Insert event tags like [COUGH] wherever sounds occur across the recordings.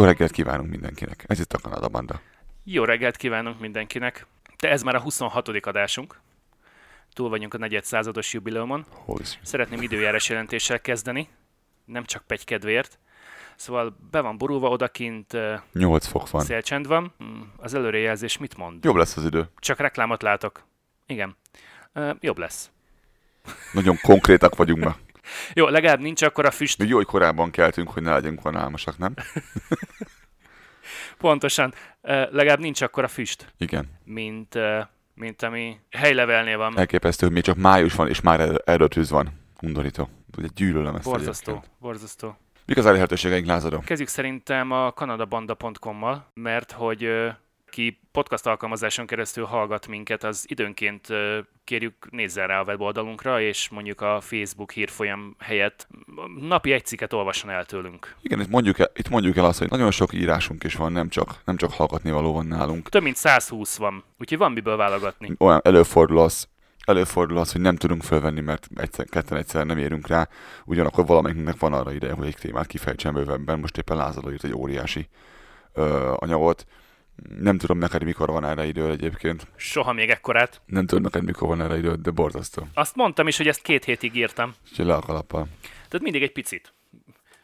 Jó reggelt kívánunk mindenkinek. Ez itt a Kanada Banda. Jó reggelt kívánunk mindenkinek! De ez már a 26. adásunk. Túl vagyunk a negyed százados jubileumon. Holy. Szeretném időjárás jelentéssel kezdeni, nem csak pegykedvért. Szóval be van borulva odakint, ö, 8 fok van. szélcsend van. Mm, Az előrejelzés mit mond? Jobb lesz az idő. Csak reklámot látok. Igen. Jobb lesz. Nagyon konkrétak vagyunk ma. [LAUGHS] Jó, legalább nincs akkor a füst. Jó, hogy korábban keltünk, hogy ne legyünk van álmosak, nem? [LAUGHS] Pontosan. Legalább nincs akkor a füst, Igen. mint, mint ami helylevelnél van. Elképesztő, hogy még csak május van, és már erő- erőtűz van. Undorító. Ugye gyűlölöm ezt Borzasztó, egyébként. borzasztó. Mik az elérhetőségeink, Lázadó? Kezdjük szerintem a kanadabanda.com-mal, mert hogy ki podcast alkalmazáson keresztül hallgat minket, az időnként kérjük nézzen rá a weboldalunkra, és mondjuk a Facebook hírfolyam helyett napi egy cikket olvasson el tőlünk. Igen, itt mondjuk, el, itt mondjuk el azt, hogy nagyon sok írásunk is van, nem csak, nem csak hallgatni való van nálunk. Több mint 120 van, úgyhogy van miből válogatni. Olyan előfordul az, előfordul az, hogy nem tudunk fölvenni, mert egyszer, ketten egyszer nem érünk rá, ugyanakkor valamelyiknek van arra ideje, hogy egy témát kifejtsen bővebben. Most éppen Lázadó írt egy óriási ö, anyagot. Nem tudom neked, mikor van erre idő egyébként. Soha még ekkorát. Nem tudom neked, mikor van erre idő, de borzasztó. Azt mondtam is, hogy ezt két hétig írtam. Úgyhogy le a kalappal. Tehát mindig egy picit.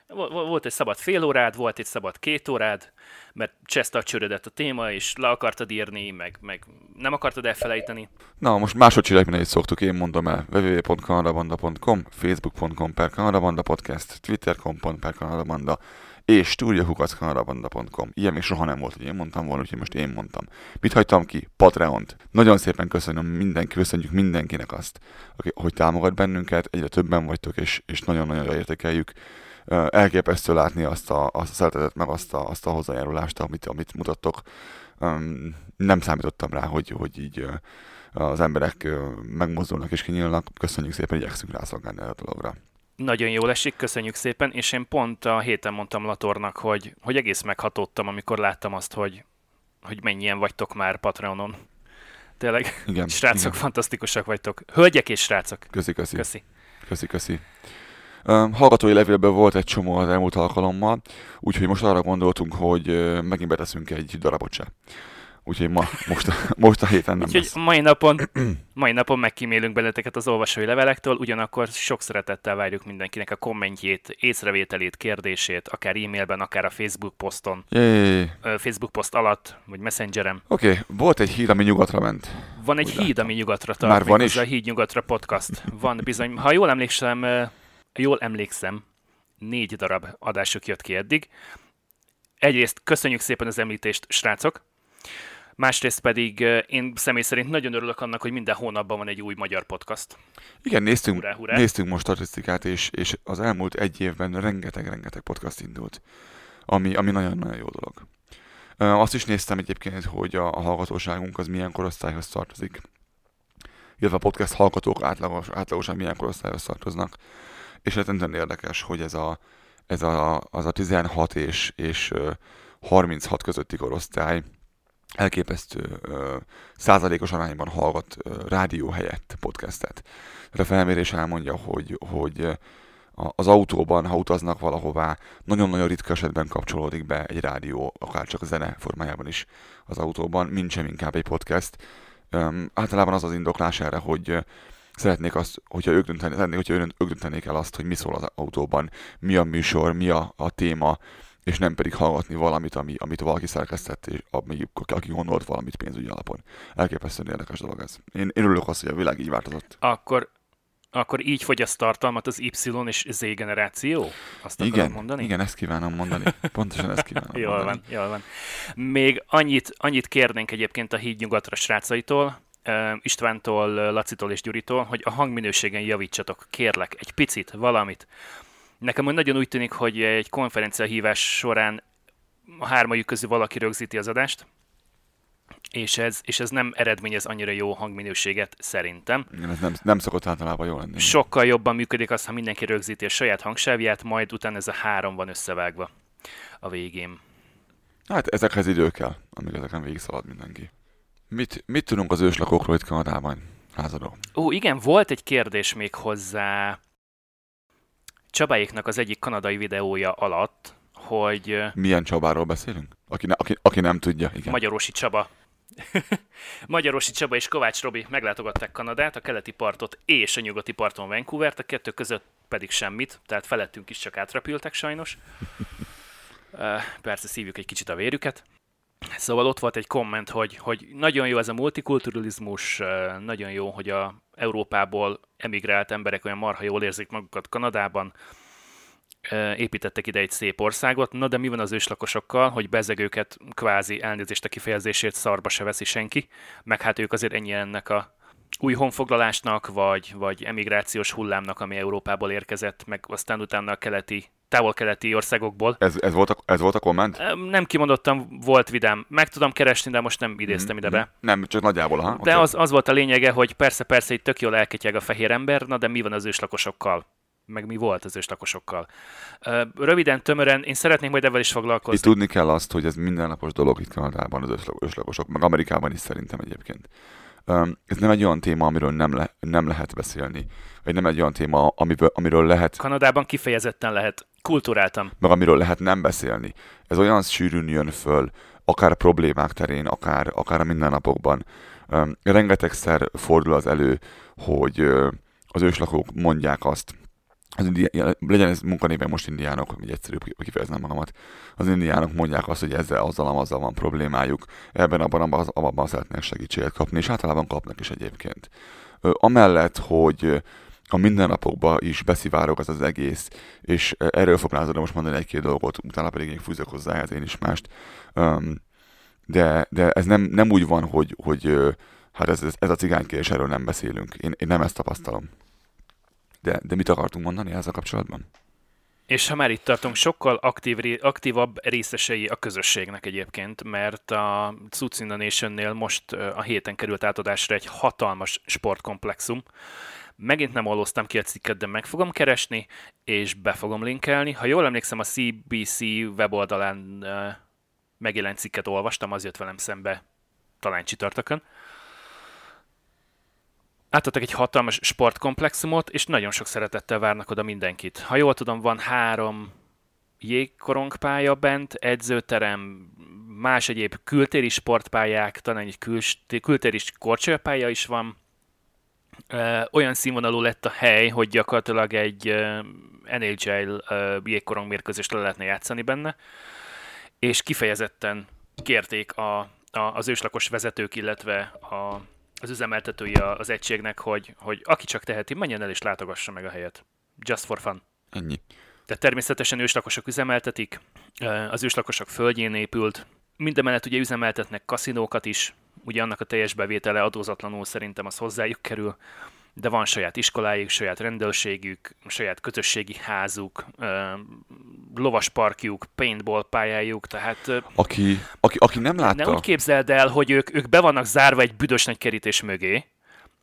Vol- vol- Volt egy szabad fél órád, volt egy szabad két órád, mert cseszte a csörödet a téma, és le akartad írni, meg, meg nem akartad elfelejteni. Na, most másodcselekményeit szoktuk, én mondom el. www.kanadabanda.com, facebook.com per kanadabanda podcast, twitter.com per kanadabanda, és studiohukackanadabanda.com. Ilyen még soha nem volt, hogy én mondtam volna, úgyhogy most én mondtam. Mit hagytam ki? Patreont. Nagyon szépen köszönöm mindenki, köszönjük mindenkinek azt, hogy támogat bennünket, egyre többen vagytok, és, és nagyon-nagyon értékeljük. Elképesztő látni azt a, azt a szeretetet, meg azt a, azt a hozzájárulást, amit, amit mutattok. Nem számítottam rá, hogy, hogy így az emberek megmozdulnak és kinyílnak. Köszönjük szépen, igyekszünk rászolgálni erre a dologra. Nagyon jól esik, köszönjük szépen, és én pont a héten mondtam Latornak, hogy, hogy egész meghatódtam, amikor láttam azt, hogy, hogy mennyien vagytok már Patreonon. Tényleg, Igen, srácok, igen. fantasztikusak vagytok. Hölgyek és srácok. Köszi, köszi. Köszi. Köszi, köszi. Um, hallgatói levélből volt egy csomó az elmúlt alkalommal, úgyhogy most arra gondoltunk, hogy megint beteszünk egy darabot se. Úgyhogy ma, most, most a héten nem Úgyhogy lesz. mai napon, mai napon megkímélünk benneteket az olvasói levelektől, ugyanakkor sok szeretettel várjuk mindenkinek a kommentjét, észrevételét, kérdését, akár e-mailben, akár a Facebook poszton, Jé. Facebook poszt alatt, vagy Messengerem. Oké, okay, volt egy híd, ami nyugatra ment. Van egy Úgy híd, ami nyugatra tart. Már van is? A Híd Nyugatra podcast. Van bizony. Ha jól emlékszem, jól emlékszem, négy darab adásuk jött ki eddig. Egyrészt köszönjük szépen az említést, srácok. Másrészt pedig én személy szerint nagyon örülök annak, hogy minden hónapban van egy új magyar podcast. Igen, néztünk, Hurrá, hurrá. néztünk most statisztikát, és, és az elmúlt egy évben rengeteg-rengeteg podcast indult, ami, ami nagyon-nagyon jó dolog. Azt is néztem egyébként, hogy a, a hallgatóságunk az milyen korosztályhoz tartozik, illetve a podcast hallgatók átlagos, átlagosan milyen korosztályhoz tartoznak, és rettentően érdekes, hogy ez a, ez a, az a 16 és, és ö, 36 közötti korosztály elképesztő ö, százalékos arányban hallgat ö, rádió helyett podcastet. Tehát a felmérés elmondja, hogy, hogy az autóban, ha utaznak valahová, nagyon-nagyon ritka esetben kapcsolódik be egy rádió, akár csak zene formájában is az autóban, mint sem inkább egy podcast. Öm, általában az az indoklás erre, hogy szeretnék azt, hogyha ők, dönteni, szeretnék, hogyha ők döntenék el azt, hogy mi szól az autóban, mi a műsor, mi a, a téma, és nem pedig hallgatni valamit, ami, amit valaki szerkesztett, és ami, aki gondolt valamit pénzügyi alapon. Elképesztően érdekes dolog ez. Én, én örülök azt, hogy a világ így változott. Akkor, akkor így fogyaszt tartalmat az Y és Z generáció? Azt Igen, mondani? igen, ezt kívánom mondani. Pontosan ezt kívánom Jól mondani. van, jól van. Még annyit, annyit kérnénk egyébként a híd nyugatra srácaitól, Istvántól, Lacitól és Gyuritól, hogy a hangminőségen javítsatok, kérlek, egy picit, valamit. Nekem nagyon úgy tűnik, hogy egy konferencia hívás során a hármajuk közül valaki rögzíti az adást, és ez, és ez nem eredményez annyira jó hangminőséget szerintem. Igen, ez nem, nem szokott általában jól lenni. Sokkal jobban működik az, ha mindenki rögzíti a saját hangsávíját, majd utána ez a három van összevágva a végén. Hát ezekhez idő kell, amíg ezeken végig szalad mindenki. Mit, mit tudunk az őslakókról itt Kanadában? Lázadó. Ó, igen, volt egy kérdés még hozzá Csabáéknak az egyik kanadai videója alatt, hogy Milyen Csabáról beszélünk? Aki, ne, aki, aki nem tudja, igen. Magyarosi Csaba [LAUGHS] Magyarosi Csaba és Kovács Robi meglátogatták Kanadát, a keleti partot és a nyugati parton Vancouvert, a kettő között pedig semmit, tehát felettünk is csak átrepültek sajnos. Persze szívjuk egy kicsit a vérüket. Szóval ott volt egy komment, hogy, hogy nagyon jó ez a multikulturalizmus, nagyon jó, hogy a Európából emigrált emberek olyan marha jól érzik magukat Kanadában, építettek ide egy szép országot, na de mi van az őslakosokkal, hogy bezeg őket kvázi elnézést a kifejezésért szarba se veszi senki, meg hát ők azért ennyi ennek a új honfoglalásnak, vagy, vagy emigrációs hullámnak, ami Európából érkezett, meg aztán utána a keleti, távol-keleti országokból. Ez, ez, volt a, ez volt a komment? Nem kimondottam, volt vidám. Meg tudom keresni, de most nem idéztem ide be. Nem, csak nagyjából, ha? De az, az volt a lényege, hogy persze, persze, itt tök jól elketyeg a fehér ember, na de mi van az őslakosokkal? Meg mi volt az őslakosokkal? Röviden, tömören, én szeretnék majd ebben is Itt foglalkozni. tudni kell azt, hogy ez mindennapos dolog itt Kanadában az ősla- őslakosok, meg Amerikában is szerintem egyébként. Ez nem egy olyan téma, amiről nem, le, nem lehet beszélni, vagy nem egy olyan téma, amiből, amiről lehet, Kanadában kifejezetten lehet. Kulturáltam. meg amiről lehet nem beszélni. Ez olyan sűrűn jön föl, akár problémák terén, akár, akár a mindennapokban. Um, rengetegszer fordul az elő, hogy uh, az őslakók mondják azt, az indi- legyen ez munkanéven most indiánok, hogy egyszerűbb kifejeznem magamat, az indiánok mondják azt, hogy ezzel, azzal, azzal van problémájuk, ebben, abban, abban, abban szeretnék segítséget kapni, és általában kapnak is egyébként. Amellett, hogy a mindennapokba is beszivárog az az egész, és ö, erről fog Lázadó most mondani egy-két dolgot, utána pedig én fűzök hozzá ehhez én is mást. De, de ez nem, nem úgy van, hogy, hogy hát ez, ez, ez a cigánykés, erről nem beszélünk. Én, én nem ezt tapasztalom. De, de mit akartunk mondani ezzel kapcsolatban? És ha már itt tartunk, sokkal aktív, aktívabb részesei a közösségnek egyébként, mert a the Nation-nél most a héten került átadásra egy hatalmas sportkomplexum. Megint nem olloztam ki a cikket, de meg fogom keresni, és be fogom linkelni. Ha jól emlékszem, a CBC weboldalán megjelent cikket olvastam, az jött velem szembe talán csütörtökön. Átadtak egy hatalmas sportkomplexumot, és nagyon sok szeretettel várnak oda mindenkit. Ha jól tudom, van három jégkorongpálya bent, edzőterem, más egyéb kültéri sportpályák, talán egy küls- kültéri korcsolyapálya is van. Olyan színvonalú lett a hely, hogy gyakorlatilag egy NHL ö, jégkorong mérkőzést le lehetne játszani benne, és kifejezetten kérték a, a, az őslakos vezetők, illetve a, az üzemeltetői a- az egységnek, hogy, hogy aki csak teheti, menjen el és látogassa meg a helyet. Just for fun. Ennyi. De természetesen őslakosok üzemeltetik, az őslakosok földjén épült, mindemellett ugye üzemeltetnek kaszinókat is, ugye annak a teljes bevétele adózatlanul szerintem az hozzájuk kerül, de van saját iskolájuk, saját rendőrségük, saját közösségi házuk, lovasparkjuk, paintball pályájuk, tehát Aki, aki, aki nem látta... ne úgy képzeld el, hogy ők, ők be vannak zárva egy büdös nagy kerítés mögé,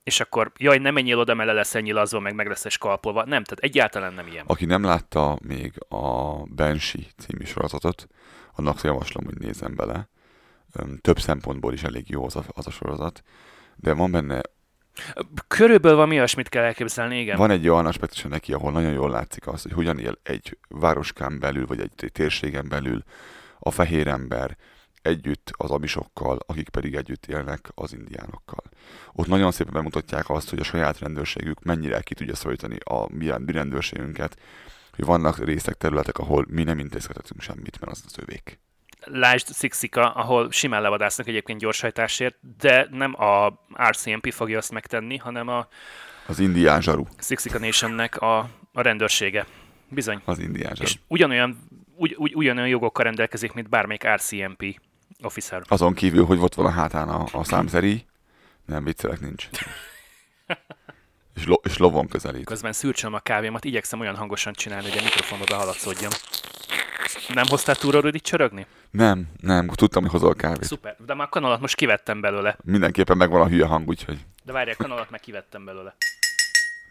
és akkor, jaj, nem menjél oda, mert le lesz ennyi lazva, meg meg lesz skalpolva. Nem, tehát egyáltalán nem ilyen. Aki nem látta még a Banshee című sorozatot, annak javaslom, hogy nézzen bele. Több szempontból is elég jó az a, az a sorozat, de van benne, Körülbelül van olyasmit kell elképzelni, igen. van egy olyan aspektusa neki, ahol nagyon jól látszik az, hogy hogyan él egy városkán belül, vagy egy térségen belül a fehér ember együtt az amisokkal, akik pedig együtt élnek az indiánokkal. Ott nagyon szépen bemutatják azt, hogy a saját rendőrségük mennyire ki tudja szólítani a mi rendőrségünket, hogy vannak részek, területek, ahol mi nem intézkedhetünk semmit, mert az az övék. Lásd Sixika, ahol simán levadásznak egyébként gyorshajtásért, de nem a RCMP fogja azt megtenni, hanem a Az indián zsaru. Sixika Nationnek a, a rendőrsége. Bizony. Az indián zsaru. És ugyanolyan, ugy, ugy, ugyanolyan jogokkal rendelkezik, mint bármelyik RCMP officer. Azon kívül, hogy ott van a hátán a, a számszeri, nem viccelek nincs. [LAUGHS] És, lo, és lovon közelít. Közben szürcsölöm a kávémat, igyekszem olyan hangosan csinálni, hogy a mikrofonba behaladszódjon. Nem hoztál túlról itt csörögni? Nem, nem, tudtam, hogy hozol kávét. Szuper, de már a kanalat most kivettem belőle. Mindenképpen megvan a hülye hang, úgyhogy... De várj, a kanalat meg kivettem belőle.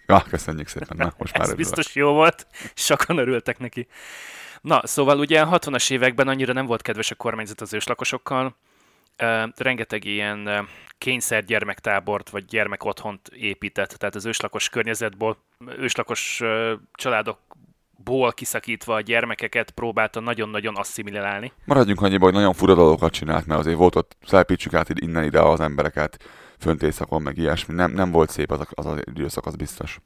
Ja, köszönjük szépen, na, most [LAUGHS] már Ez biztos jó volt, sokan örültek neki. Na, szóval ugye a 60-as években annyira nem volt kedves a kormányzat az őslakosokkal, Uh, rengeteg ilyen uh, kényszer gyermektábort vagy gyermekotthont épített, tehát az őslakos környezetből, őslakos uh, családokból kiszakítva a gyermekeket próbálta nagyon-nagyon asszimilálni. Maradjunk annyiba, hogy nagyon fura dolgokat csinált, mert azért volt ott, szelpítsük át innen ide az embereket, fönt éjszakon, meg ilyesmi. Nem, nem volt szép az a- az, az időszak, az biztos.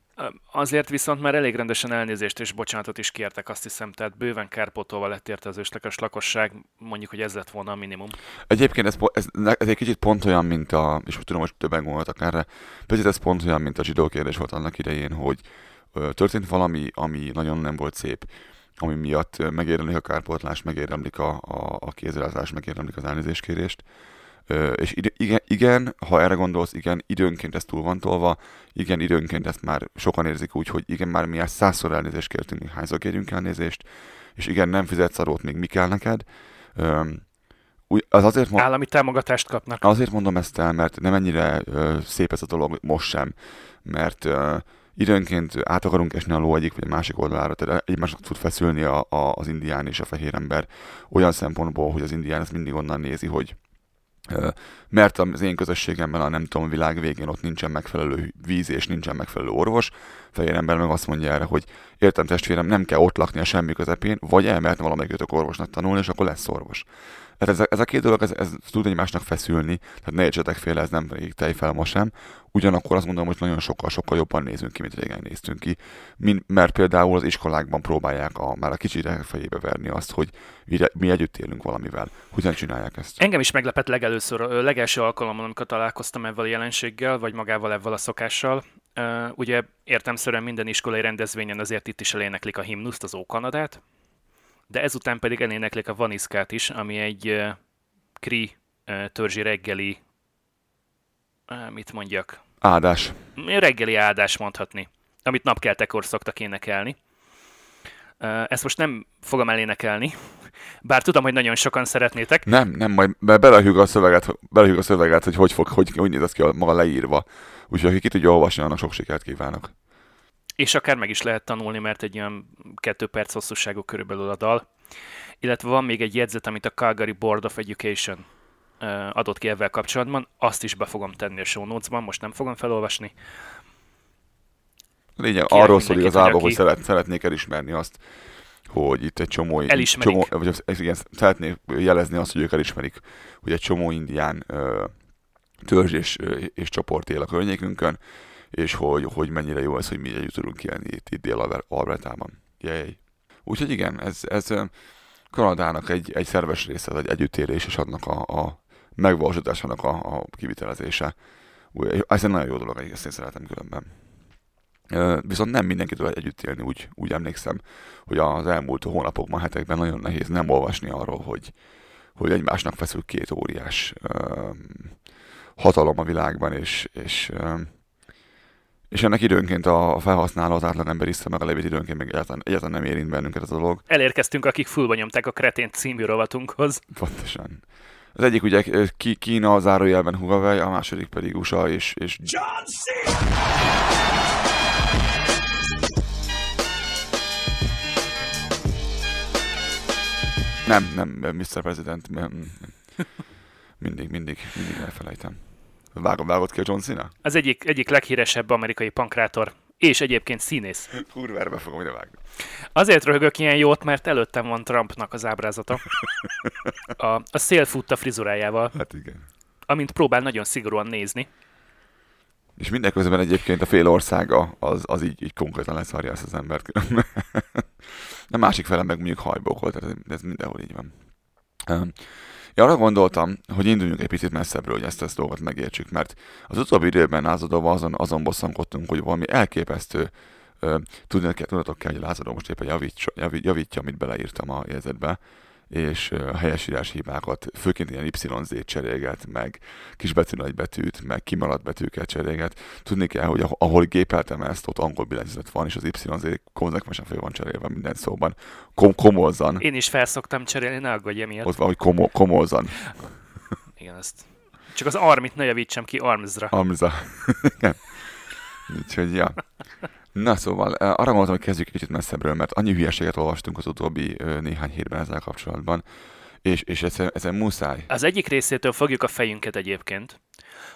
Azért viszont már elég rendesen elnézést és bocsánatot is kértek, azt hiszem, tehát bőven kárpótolva lett érte az őslakos lakosság, mondjuk, hogy ez lett volna a minimum. Egyébként ez, ez, ez egy kicsit pont olyan, mint a, és tudom, hogy többen gondoltak erre, picit ez pont olyan, mint a zsidó kérdés volt annak idején, hogy történt valami, ami nagyon nem volt szép, ami miatt megérdemlik a kárpótlást, megérdemlik a, a, a kézrelátás, megérdemlik az elnézéskérést. És igen, igen, ha erre gondolsz, igen, időnként ez túl van tolva, igen, időnként ezt már sokan érzik úgy, hogy igen, már mi ezt százszor elnézést kértünk, mi hányszor kérjünk elnézést, és igen, nem fizetsz adót, még mi kell neked. Úgy, az azért mo- Állami támogatást kapnak. Azért mondom ezt el, mert nem ennyire ö, szép ez a dolog most sem, mert ö, időnként át akarunk esni a ló egyik vagy a másik oldalára, tehát egymásnak tud feszülni a, a, az indián és a fehér ember olyan szempontból, hogy az indián ezt mindig onnan nézi, hogy mert az én közösségemben a nem tudom, világ végén ott nincsen megfelelő víz és nincsen megfelelő orvos, fehér ember meg azt mondja erre, hogy értem testvérem, nem kell ott lakni a semmi közepén, vagy elmehetne valamelyikőtök orvosnak tanulni, és akkor lesz orvos. Hát ez, a- ez a két dolog, ez, ez tud egymásnak feszülni, tehát ne értsetek félre, ez nem rég tejfel ma sem. Ugyanakkor azt mondom, hogy nagyon sokkal, sokkal jobban nézünk ki, mint régen néztünk ki. Min, mert például az iskolákban próbálják a, már a kicsire fejébe verni azt, hogy mi, együtt élünk valamivel. Hogyan csinálják ezt? Engem is meglepett legelőször, legelső alkalommal, amikor találkoztam ezzel a jelenséggel, vagy magával ezzel a szokással. Ugye értemszerűen minden iskolai rendezvényen azért itt is eléneklik a himnuszt, az Ókanadát, de ezután pedig eléneklik a Vaniszkát is, ami egy kri törzsi reggeli, mit mondjak, Áldás. reggeli áldás mondhatni, amit napkeltekor szoktak énekelni. Ezt most nem fogom elénekelni, bár tudom, hogy nagyon sokan szeretnétek. Nem, nem, majd be- belehűg a szöveget, belehűg a szöveget, hogy hogy, fog, hogy, hogy néz ez ki a maga leírva. Úgyhogy aki ki tudja olvasni, annak sok sikert kívánok. És akár meg is lehet tanulni, mert egy olyan kettő perc hosszúságú körülbelül a dal. Illetve van még egy jegyzet, amit a Calgary Board of Education adott ki ezzel kapcsolatban, azt is be fogom tenni a show notes-ban, most nem fogom felolvasni. Lényeg, Kérek arról szól igazából, hogy szeret, szeretnék elismerni azt, hogy itt egy csomó... Elismerik. Csomó, vagy igen, szeretnék jelezni azt, hogy ők elismerik, hogy egy csomó indián törzs és, és csoport él a környékünkön, és hogy, hogy mennyire jó ez, hogy mi együtt tudunk élni itt, itt Dél-Albertában. Jej. Úgyhogy igen, ez, ez Kanadának egy, egy szerves része, egy együttélés, és annak a, a megvalósításának a, a kivitelezése. Úgy- Ez egy nagyon jó dolog, ezt én szeretem különben. Viszont nem mindenki tud együtt élni, úgy, úgy emlékszem, hogy az elmúlt hónapokban, hetekben nagyon nehéz nem olvasni arról, hogy, hogy egymásnak feszül két óriás hatalom a világban, és, és, és ennek időnként a felhasználó az átlagember iszta meg a levét, időnként még egyáltalán, egyáltalán nem érint bennünket ez a dolog. Elérkeztünk, akik fullba nyomták a Kretén című rovatunkhoz. Pontosan. Az egyik ugye Kína, zárójelben Huawei, a második pedig USA és, és Nem, nem, Mr. President. nem. Mindig, mindig, mindig elfelejtem. Vágod, vágod ki a John Cena? Az egyik, egyik leghíresebb amerikai pankrátor, és egyébként színész. Kurverbe fogom ide vágni. Azért röhögök ilyen jót, mert előttem van Trumpnak az ábrázata. A, a szél fut a frizurájával, Hát igen. amint próbál nagyon szigorúan nézni. És mindeközben egyébként a fél országa az, az így, így konkrétan leszarja ezt az embert. [LAUGHS] a másik fele meg mondjuk hajbókol, tehát ez mindenhol így van. Én arra gondoltam, hogy induljunk egy picit messzebbről, hogy ezt, ezt dolgot megértsük, mert az utóbbi időben lázadóban azon, azon bosszankodtunk, hogy valami elképesztő tudni kell, tudatok kell, hogy Lázadó most éppen javítsa, javít, javítja, amit beleírtam a jegyzetbe, és a helyesírás hibákat, főként ilyen YZ cserélget, meg kisbetű nagybetűt, meg kimaradt betűket cserélget. Tudni kell, hogy ah- ahol gépeltem ezt, ott angol billentyűzet van, és az YZ konzekvensen fel van cserélve minden szóban. Kom- komolzan. Én is felszoktam cserélni, ne aggódj emiatt. Ott van, hogy komo- komolzan. Igen, ezt. Csak az armit ne javítsam ki armzra. [LAUGHS] Igen. Úgyhogy, ja. Na szóval, eh, arra gondoltam, hogy kezdjük kicsit messzebbről, mert annyi hülyeséget olvastunk az utóbbi ö, néhány hétben ezzel kapcsolatban, és, és egyszerűen, egyszerűen muszáj. Az egyik részétől fogjuk a fejünket egyébként,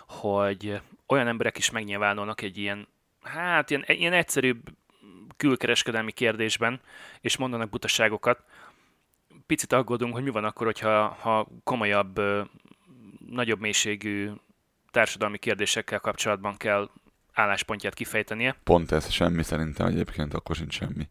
hogy olyan emberek is megnyilvánulnak egy ilyen, hát ilyen, ilyen egyszerűbb külkereskedelmi kérdésben, és mondanak butaságokat. Picit aggódunk, hogy mi van akkor, hogyha ha komolyabb, nagyobb mélységű társadalmi kérdésekkel kapcsolatban kell álláspontját kifejtenie. Pont ez, semmi szerintem egyébként, akkor sincs semmi.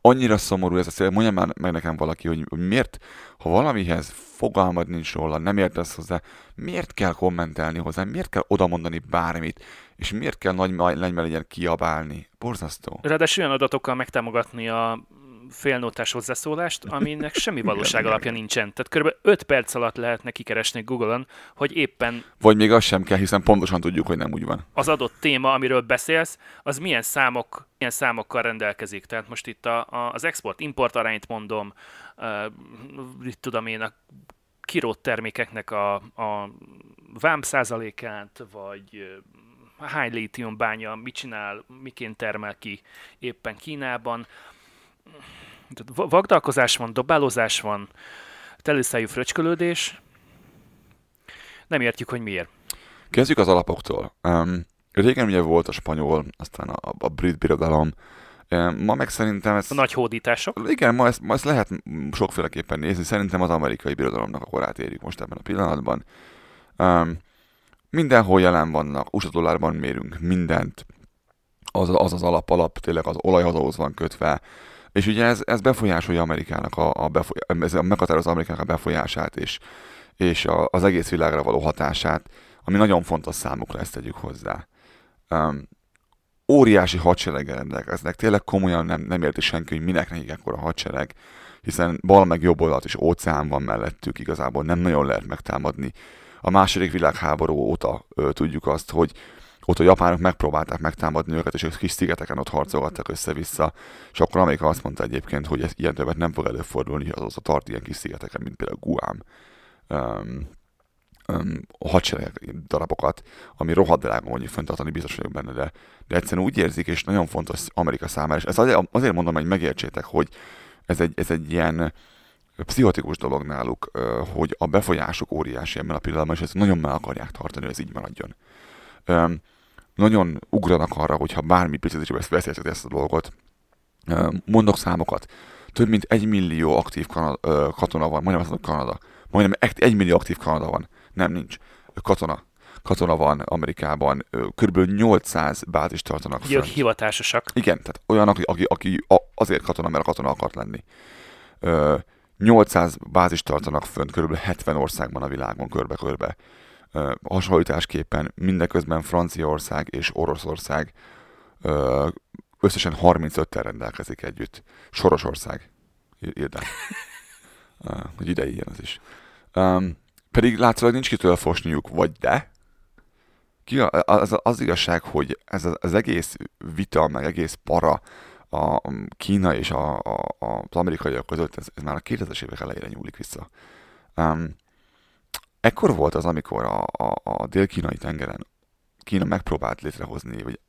Annyira szomorú ez a szél, mondja már meg nekem valaki, hogy, hogy miért, ha valamihez fogalmad nincs róla, nem értesz hozzá, miért kell kommentelni hozzá, miért kell odamondani bármit, és miért kell nagy legyen kiabálni. Borzasztó. Ráadásul olyan adatokkal megtámogatni a félnótás hozzászólást, aminek [LAUGHS] semmi valóság alapja nincsen. Tehát kb. 5 perc alatt lehetne kikeresni Google-on, hogy éppen Vagy még az sem kell, hiszen pontosan tudjuk, hogy nem úgy van. az adott téma, amiről beszélsz, az milyen számok, milyen számokkal rendelkezik. Tehát most itt a, a, az export-import arányt mondom, uh, mit tudom én, a kirót termékeknek a, a vám százalékát, vagy hány lítium bánya, mit csinál, miként termel ki éppen Kínában. Vagdalkozás van, dobálozás van, telőszájú fröcskölődés. Nem értjük, hogy miért. Kezdjük az alapoktól. Um, régen ugye volt a spanyol, aztán a, a brit birodalom. Ma meg szerintem ez... A nagy hódítások. Igen, ma ezt, ma ezt lehet sokféleképpen nézni. Szerintem az amerikai birodalomnak a korát érjük most ebben a pillanatban. Um, mindenhol jelen vannak, USA dollárban mérünk mindent. Az az, az alap, alap, tényleg az olajhozóhoz van kötve. És ugye ez, ez befolyásolja Amerikának a, a, befoly- ez meghatározza Amerikának a befolyását, és, és a, az egész világra való hatását, ami nagyon fontos számukra, ezt tegyük hozzá. Um, óriási hadsereggel rendelkeznek, tényleg komolyan nem, nem érti senki, hogy minek nekik ekkora hadsereg, hiszen bal meg jobb oldalt is óceán van mellettük, igazából nem nagyon lehet megtámadni. A második világháború óta ö, tudjuk azt, hogy ott a japánok megpróbálták megtámadni őket, és ők kis szigeteken ott harcolgattak össze-vissza, és akkor Amerika azt mondta egyébként, hogy ez ilyen többet nem fog előfordulni, az a tart ilyen kis szigeteken, mint például Guam. Um, um, hadsereg darabokat, ami rohadt drága mondjuk fenntartani, biztos vagyok benne, de, de egyszerűen úgy érzik, és nagyon fontos Amerika számára, és ez azért, mondom, hogy megértsétek, hogy ez egy, ez egy ilyen pszichotikus dolog náluk, hogy a befolyásuk óriási ebben a pillanatban, és ezt nagyon meg akarják tartani, hogy ez így maradjon. Nagyon ugranak arra, hogyha bármi picit is veszélyezteti ezt a dolgot. Mondok számokat. Több mint egy millió aktív Kanada, katona van, majdnem azt mondom Kanada. Majdnem egy, millió aktív Kanada van. Nem, nincs. Katona. Katona van Amerikában. Körülbelül 800 bázist tartanak fönn. hivatásosak. Igen, tehát olyan, aki, aki, aki azért katona, mert a katona akart lenni. Ö, 800 bázist tartanak fönt, kb. 70 országban a világon körbe-körbe. Hasonlításképpen mindeközben Franciaország és Oroszország összesen 35-tel rendelkezik együtt. Soros ország. Írd el. [LAUGHS] Hogy ide ilyen az is. Um, pedig látszólag nincs kitől fosniuk, vagy de? Ki, a- az, az igazság, hogy ez az, az egész vita, meg egész para a Kína és a, a, a, az amerikaiak között, ez, ez már a 2000-es évek elejére nyúlik vissza. Um, ekkor volt az, amikor a, a, a dél-kínai tengeren Kína megpróbált létrehozni, vagy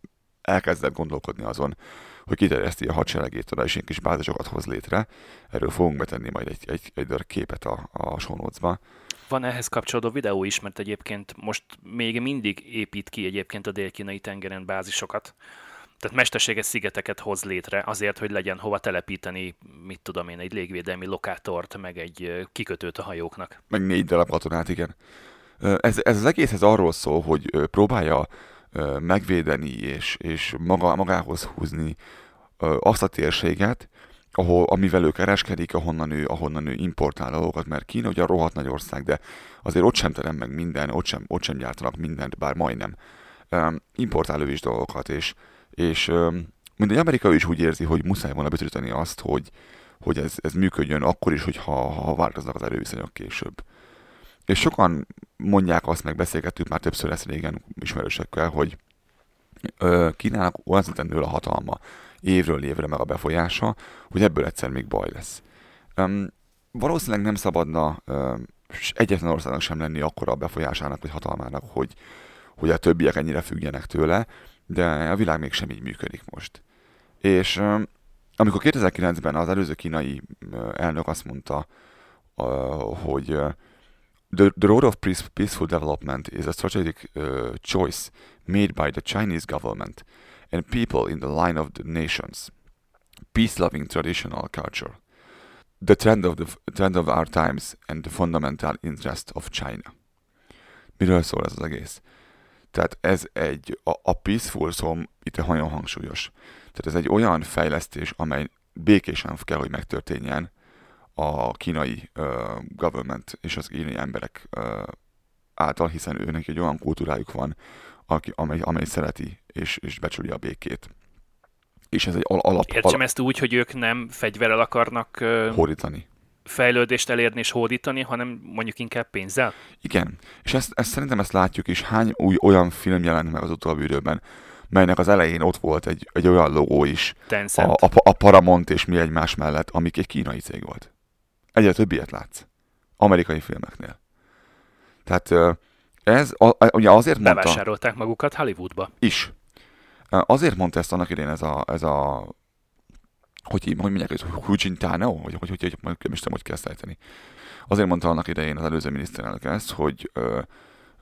elkezdett gondolkodni azon, hogy kiterjeszti a hadseregét oda, és ilyen kis bázisokat hoz létre. Erről fogunk betenni majd egy, egy, egy képet a, a notes-ba. Van ehhez kapcsolódó videó is, mert egyébként most még mindig épít ki egyébként a dél-kínai tengeren bázisokat. Tehát mesterséges szigeteket hoz létre azért, hogy legyen hova telepíteni, mit tudom én, egy légvédelmi lokátort, meg egy kikötőt a hajóknak. meg négy darab katonát, igen. Ez, ez az egész ez arról szól, hogy próbálja megvédeni és, és maga, magához húzni azt a térséget, ahol, amivel ő kereskedik, ahonnan ő, ahonnan ő importál dolgokat, mert Kína ugye rohadt nagy ország, de azért ott sem terem meg minden, ott sem, ott sem gyártanak mindent, bár majdnem. Öm, Importál ő is dolgokat, és, és mindegy Amerika is úgy érzi, hogy muszáj volna bizonyítani azt, hogy, hogy ez, ez működjön akkor is, hogyha ha változnak az erőviszonyok később. És sokan mondják azt, meg beszélgettük már többször ezt régen ismerősekkel, hogy Kínának olyan szinten nő a hatalma évről évre meg a befolyása, hogy ebből egyszer még baj lesz. Öm, valószínűleg nem szabadna s egyetlen országnak sem lenni akkora a befolyásának vagy hatalmának, hogy, hogy a többiek ennyire függjenek tőle, de a világ mégsem így működik most. És amikor 2009-ben az előző kínai elnök azt mondta, hogy the, the road of peace- peaceful development is a strategic choice made by the Chinese government and people in the line of the nations. Peace-loving traditional culture. The trend of, the trend of our times and the fundamental interest of China. Miről szól ez az egész? Tehát ez egy, a, a peaceful szó itt nagyon hangsúlyos. Tehát ez egy olyan fejlesztés, amely békésen kell, hogy megtörténjen a kínai uh, government és az kínai emberek uh, által, hiszen őnek egy olyan kultúrájuk van, aki, amely, amely szereti és, és becsüli a békét. És ez egy al- alap, Értsem alap ezt úgy, hogy ők nem fegyverrel akarnak ö, hódítani. Fejlődést elérni és hódítani, hanem mondjuk inkább pénzzel? Igen, és ezt, ezt szerintem ezt látjuk is. Hány új olyan film jelent meg az utóbbi időben, melynek az elején ott volt egy, egy olyan logó is, Tencent. a, a, a Paramount és mi egymás mellett, amik egy kínai cég volt. Egyre több ilyet látsz. Amerikai filmeknél. Tehát ez a, a- ugye azért mondta Bevásárolták magukat Hollywoodba. is. Azért mondta ezt annak idén ez a, ez a hogy, hogy mondják, hogy Hu Jintano, hogy, hogy, hogy, hogy nem is tudom, hogy kell ejteni. Azért mondta annak idején az előző miniszterelnök ezt, hogy ö,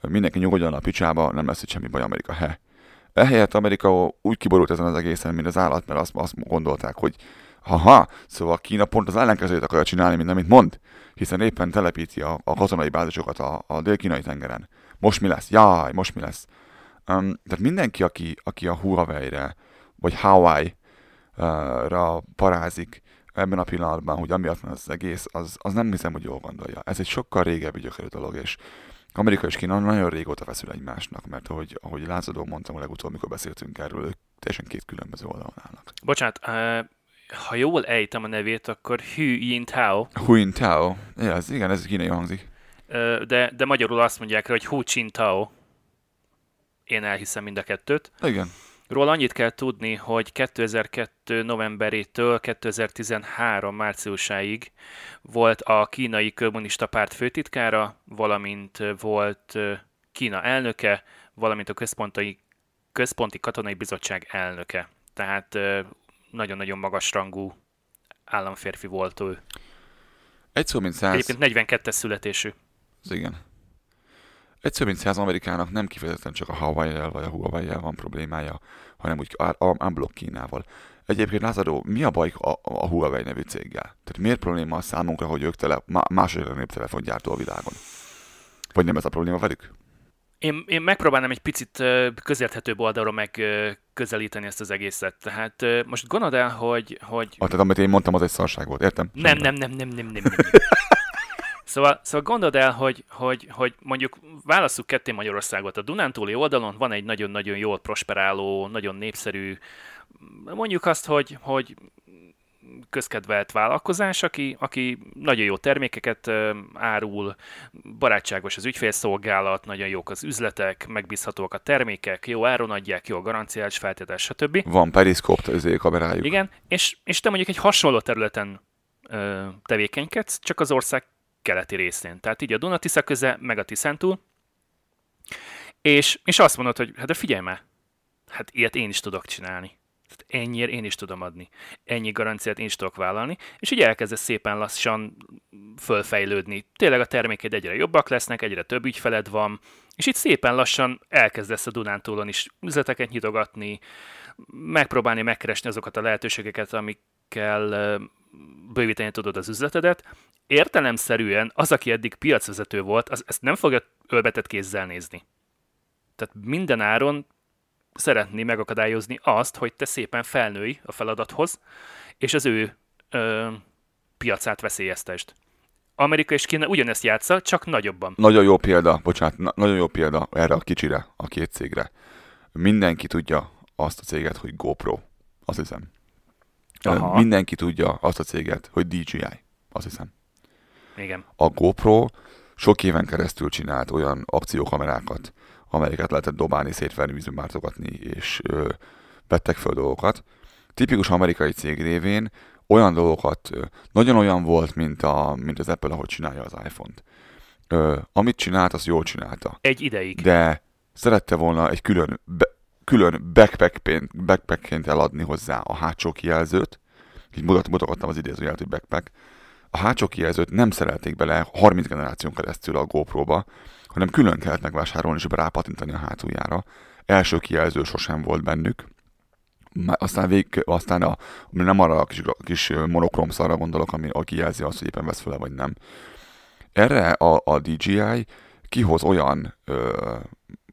mindenki nyugodjon a picsába, nem lesz itt semmi baj Amerika. He. Ehelyett Amerika úgy kiborult ezen az egészen, mint az állat, mert azt, azt gondolták, hogy haha, szóval Kína pont az ellenkezőjét akarja csinálni, mint amit mond, hiszen éppen telepíti a, a katonai bázisokat a, a dél-kínai tengeren. Most mi lesz? Jaj, most mi lesz? Um, tehát mindenki, aki, aki a Huawei-re, vagy Hawaii-ra parázik ebben a pillanatban, hogy amiatt van az egész, az, az nem hiszem, hogy jól gondolja. Ez egy sokkal régebbi gyökerű dolog, és Amerika és Kína nagyon régóta feszül egymásnak, mert ahogy, ahogy lázadó mondtam a legutóbb, amikor beszéltünk erről, ők teljesen két különböző oldalon állnak. Bocsánat, ö, ha jól ejtem a nevét, akkor Hu Jintao, Hu Jintao, ja, ez, igen, ez kínai hangzik. de, de magyarul azt mondják rá, hogy Hu Jintao. én elhiszem mind a kettőt. Igen. Róla annyit kell tudni, hogy 2002. novemberétől 2013. márciusáig volt a kínai kommunista párt főtitkára, valamint volt Kína elnöke, valamint a központi, központi katonai bizottság elnöke. Tehát nagyon-nagyon magas rangú államférfi volt ő. Egy szó, mint száz. Egyébként 42-es születésű. Az igen. Egy szó, mint száz Amerikának nem kifejezetten csak a huawei vagy a huawei van problémája, hanem úgy unblock Kínával. Egyébként Lázadó, mi a baj a, a Huawei nevű céggel? Tehát miért probléma a számunkra, hogy ők tele, má- második legnagyobb telefongyártó a világon? Vagy nem ez a probléma velük? Én, én megpróbálnám egy picit közérthetőbb oldalról megközelíteni ezt az egészet. Tehát most gondold el, hogy, hogy Ah, tehát amit én mondtam, az egy szarság volt, értem? Nem, nem, nem, nem, nem, nem, nem. [LAUGHS] Szóval, szóval gondold el, hogy, hogy, hogy mondjuk válasszuk ketté Magyarországot. A Dunántúli oldalon van egy nagyon-nagyon jól prosperáló, nagyon népszerű, mondjuk azt, hogy, hogy közkedvelt vállalkozás, aki, aki nagyon jó termékeket árul, barátságos az ügyfélszolgálat, nagyon jók az üzletek, megbízhatóak a termékek, jó áron adják, jó a garanciás feltétel, stb. Van periszkóp izé, kamerájuk. Igen, és, és te mondjuk egy hasonló területen ö, tevékenykedsz, csak az ország keleti részén. Tehát így a Dunatisza köze, meg a Tiszántúl. És, és azt mondod, hogy hát de figyelj már, hát ilyet én is tudok csinálni. Tehát ennyire én is tudom adni. Ennyi garanciát én is tudok vállalni, és így elkezdesz szépen lassan fölfejlődni. Tényleg a termékeid egyre jobbak lesznek, egyre több ügyfeled van, és itt szépen lassan elkezdesz a Dunántúlon is üzleteket nyitogatni, megpróbálni megkeresni azokat a lehetőségeket, amikkel bővíteni tudod az üzletedet. Értelemszerűen az, aki eddig piacvezető volt, az ezt nem fogja ölbetett kézzel nézni. Tehát minden áron szeretné megakadályozni azt, hogy te szépen felnőj a feladathoz, és az ő ö, piacát veszélyeztesd. Amerika és Kína ugyanezt játsza, csak nagyobban. Nagyon jó példa, bocsánat, na- nagyon jó példa erre a kicsire, a két cégre. Mindenki tudja azt a céget, hogy GoPro. Azt hiszem. Aha. Mindenki tudja azt a céget, hogy DJI. Azt hiszem. Igen. A GoPro sok éven keresztül csinált olyan akciókamerákat, amelyeket lehetett dobálni, szétverni, vízben mártogatni, és ö, vettek föl dolgokat. Tipikus amerikai cég révén olyan dolgokat, ö, nagyon olyan volt, mint, a, mint az Apple, ahogy csinálja az iPhone-t. Ö, amit csinált, az jól csinálta. Egy ideig. De szerette volna egy külön, be, külön backpackként, backpackként eladni hozzá a hátsó kijelzőt, így mutat, mutogattam az idézőjelet, hogy backpack, a hátsó kijelzőt nem szerelték bele 30 generáción keresztül a GoPro-ba, hanem külön kellett megvásárolni és rápatintani a hátuljára. Első kijelző sosem volt bennük. Aztán, vég, aztán a, nem arra a kis, kis monokrom szarra gondolok, ami a kijelzi azt, hogy éppen vesz fel vagy nem. Erre a, a DJI kihoz olyan ö,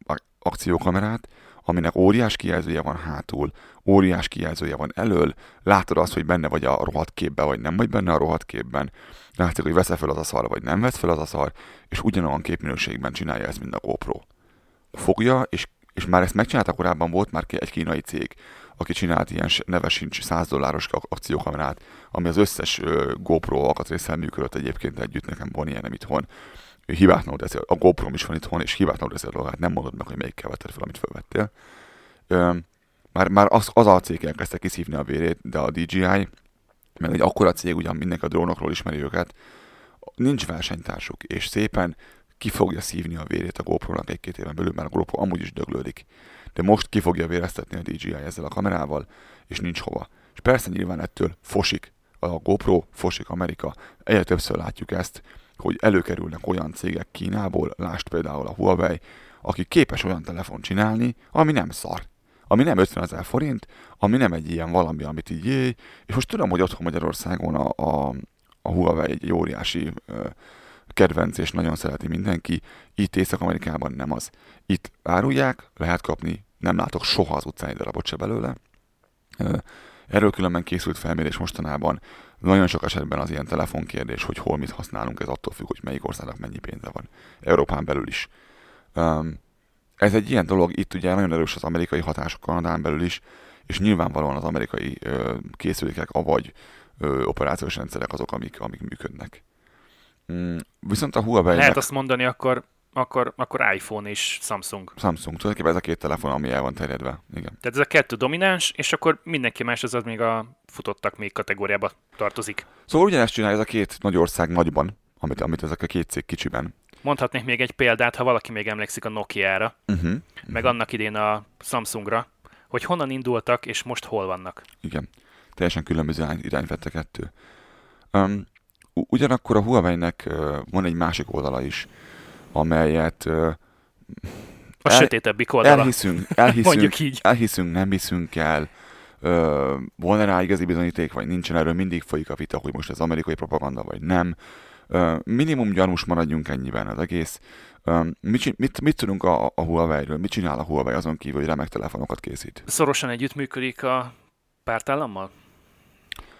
ak- akciókamerát, aminek óriás kijelzője van hátul, óriás kijelzője van elől, látod azt, hogy benne vagy a rohadt képben, vagy nem vagy benne a rohadt képben, látszik, hogy vesz fel az a szar, vagy nem vesz fel az a szar, és ugyanolyan képminőségben csinálja ezt, mint a GoPro. Fogja, és, és már ezt megcsinálta korábban, volt már egy kínai cég, aki csinált ilyen se- neve sincs 100 dolláros ak- akciókamerát, ami az összes GoPro alkatrészsel működött egyébként együtt, nekem van ilyen nem itthon. Hibátlanul teszi, a GoPro is van itthon, és hibátlanul dolgát, nem mondod meg, hogy melyikkel vetted fel, amit felvettél. Már, már az, az a cég elkezdte kiszívni a vérét, de a DJI, meg egy akkora cég, ugyan mindenki a drónokról ismeri őket, nincs versenytársuk, és szépen ki fogja szívni a vérét a GoPro-nak egy-két éven belül, mert a GoPro amúgy is döglődik. De most ki fogja véreztetni a DJI ezzel a kamerával, és nincs hova. És persze nyilván ettől fosik a GoPro, fosik Amerika. Egyre többször látjuk ezt, hogy előkerülnek olyan cégek Kínából, lásd például a Huawei, aki képes olyan telefon csinálni, ami nem szar. Ami nem 50 ezer forint, ami nem egy ilyen valami, amit így jé, és most tudom, hogy otthon Magyarországon a, a, a Huawei egy óriási ö, kedvenc, és nagyon szereti mindenki. Itt Észak-Amerikában nem az. Itt árulják, lehet kapni, nem látok soha az utcán egy darabot se belőle. Ö, Erről különben készült felmérés mostanában. Nagyon sok esetben az ilyen telefonkérdés, hogy hol mit használunk, ez attól függ, hogy melyik országnak mennyi pénze van. Európán belül is. Um, ez egy ilyen dolog, itt ugye nagyon erős az amerikai hatások Kanadán belül is, és nyilvánvalóan az amerikai ö, készülékek, avagy ö, operációs rendszerek azok, amik, amik működnek. Mm, viszont a Huawei Lehet azt mondani akkor, akkor, akkor iPhone és Samsung. Samsung, tulajdonképpen ez a két telefon, ami el van terjedve. Igen. Tehát ez a kettő domináns, és akkor mindenki más az, az még a futottak még kategóriába tartozik. Szóval ugyanezt csinálja ez a két nagy ország nagyban, amit, amit ezek a két cég kicsiben. Mondhatnék még egy példát, ha valaki még emlékszik a Nokia-ra, Uh-huh. meg annak idén a Samsungra, hogy honnan indultak, és most hol vannak. Igen. Teljesen különböző irány- irányt vett a kettő. Um, ugyanakkor a Huawei-nek uh, van egy másik oldala is, amelyet uh, A El- sötétebbik oldala. elhiszünk, [LAUGHS] elhiszünk, Mondjuk így. elhiszünk, nem hiszünk el, ö, van rá igazi bizonyíték, vagy nincsen, erről mindig folyik a vita, hogy most ez amerikai propaganda, vagy nem. Ö, minimum gyanús maradjunk ennyiben az egész. Ö, mit, mit, mit tudunk a, a Huawei-ről? Mit csinál a Huawei azon kívül, hogy remek telefonokat készít? Szorosan együttműködik a pártállammal?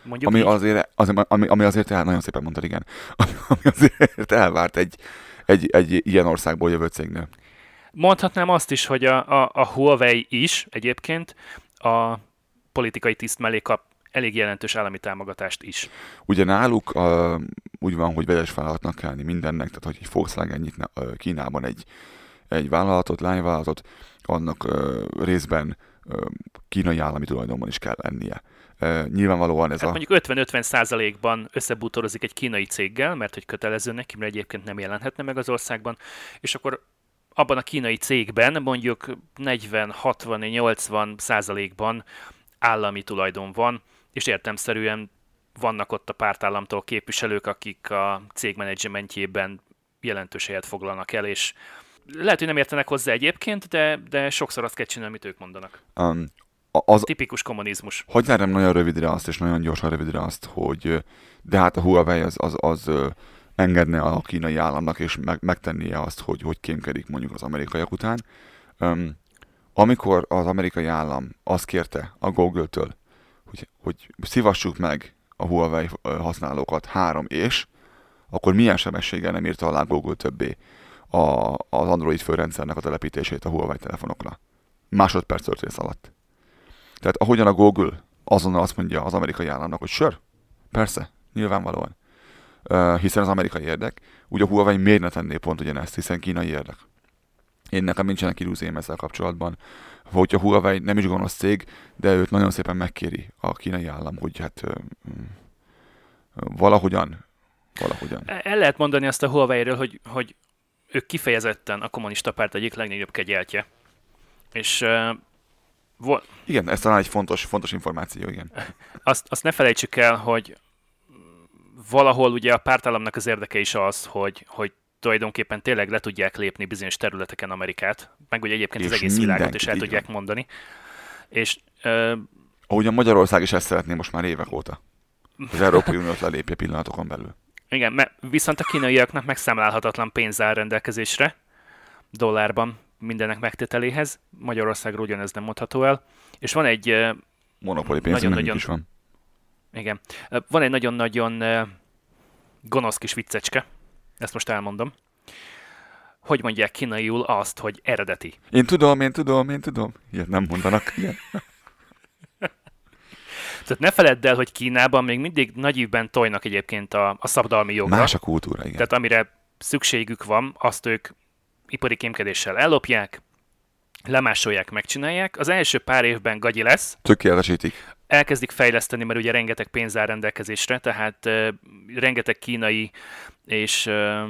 Mondjuk Ami így. azért, az, ami, ami azért el, nagyon szépen mondtad, igen. Ami, [LAUGHS] ami azért elvárt egy, egy, egy ilyen országból jövő cégnél. Mondhatnám azt is, hogy a, a, a Huawei is egyébként a politikai tiszt mellé kap elég jelentős állami támogatást is. Ugye náluk uh, úgy van, hogy vegyes vállalatnak kell lenni mindennek, tehát hogy egy Volkswagen nyitna uh, Kínában egy, egy vállalatot, lányvállalatot, annak uh, részben uh, kínai állami tulajdonban is kell lennie. Uh, nyilvánvalóan ez Hát a... mondjuk 50-50 százalékban összebútorozik egy kínai céggel, mert hogy kötelező neki, mert egyébként nem jelenhetne meg az országban, és akkor abban a kínai cégben mondjuk 40-60-80 százalékban állami tulajdon van, és értemszerűen vannak ott a pártállamtól képviselők, akik a cég menedzsmentjében jelentős helyet foglalnak el, és lehet, hogy nem értenek hozzá egyébként, de, de sokszor azt kell csinálni, amit ők mondanak. Um, az, Tipikus kommunizmus. hogy zárjam nagyon rövidre azt, és nagyon gyorsan rövidre azt, hogy de hát a Huawei az, az, az engedne a kínai államnak, és meg, megtennie azt, hogy hogy kémkedik mondjuk az amerikaiak után. Um, amikor az amerikai állam azt kérte a Google-től, hogy, hogy szívassuk meg a Huawei használókat három és, akkor milyen sebességgel nem írta alá Google többé a, az Android főrendszernek a telepítését a Huawei telefonokra. Másodperc történet alatt. Tehát ahogyan a Google azonnal azt mondja az amerikai államnak, hogy sör, persze, nyilvánvalóan, uh, hiszen az amerikai érdek, úgy a Huawei miért ne tenné pont ugyanezt, hiszen kínai érdek. Én nekem nincsenek illúzióm ezzel kapcsolatban, hogy a Huawei nem is gonosz cég, de őt nagyon szépen megkéri a kínai állam, hogy hát uh, valahogyan, valahogyan. El lehet mondani azt a Huawei-ről, hogy, hogy ők kifejezetten a kommunista párt egyik legnagyobb kegyeltje. És uh, vo- Igen, ez talán egy fontos, fontos információ, igen. [LAUGHS] azt, azt ne felejtsük el, hogy valahol ugye a pártállamnak az érdeke is az, hogy, hogy tulajdonképpen tényleg le tudják lépni bizonyos területeken Amerikát, meg ugye egyébként az És egész világot is el tudják mondani. És uh, Ahogyan Magyarország is ezt szeretné most már évek óta. Az Európai Uniót lelépje pillanatokon belül. Igen, mert viszont a kínaiaknak megszámlálhatatlan pénz áll rendelkezésre, dollárban mindenek megtételéhez. Magyarországról ugyanez nem mondható el. És van egy, Monopoli nekünk Nagyon-nagyon- is van. igen, van egy nagyon-nagyon gonosz kis viccecske, ezt most elmondom. Hogy mondják kínaiul azt, hogy eredeti? Én tudom, én tudom, én tudom. Ilyet nem mondanak. Igen. [LAUGHS] Tehát ne feledd el, hogy Kínában még mindig nagy ívben tojnak egyébként a, a szabadalmi jogra. Más a kultúra, igen. Tehát amire szükségük van, azt ők ipari kémkedéssel ellopják, lemásolják, megcsinálják. Az első pár évben gagyi lesz, Tökéletesítik. elkezdik fejleszteni, mert ugye rengeteg pénz áll rendelkezésre, tehát uh, rengeteg kínai és uh,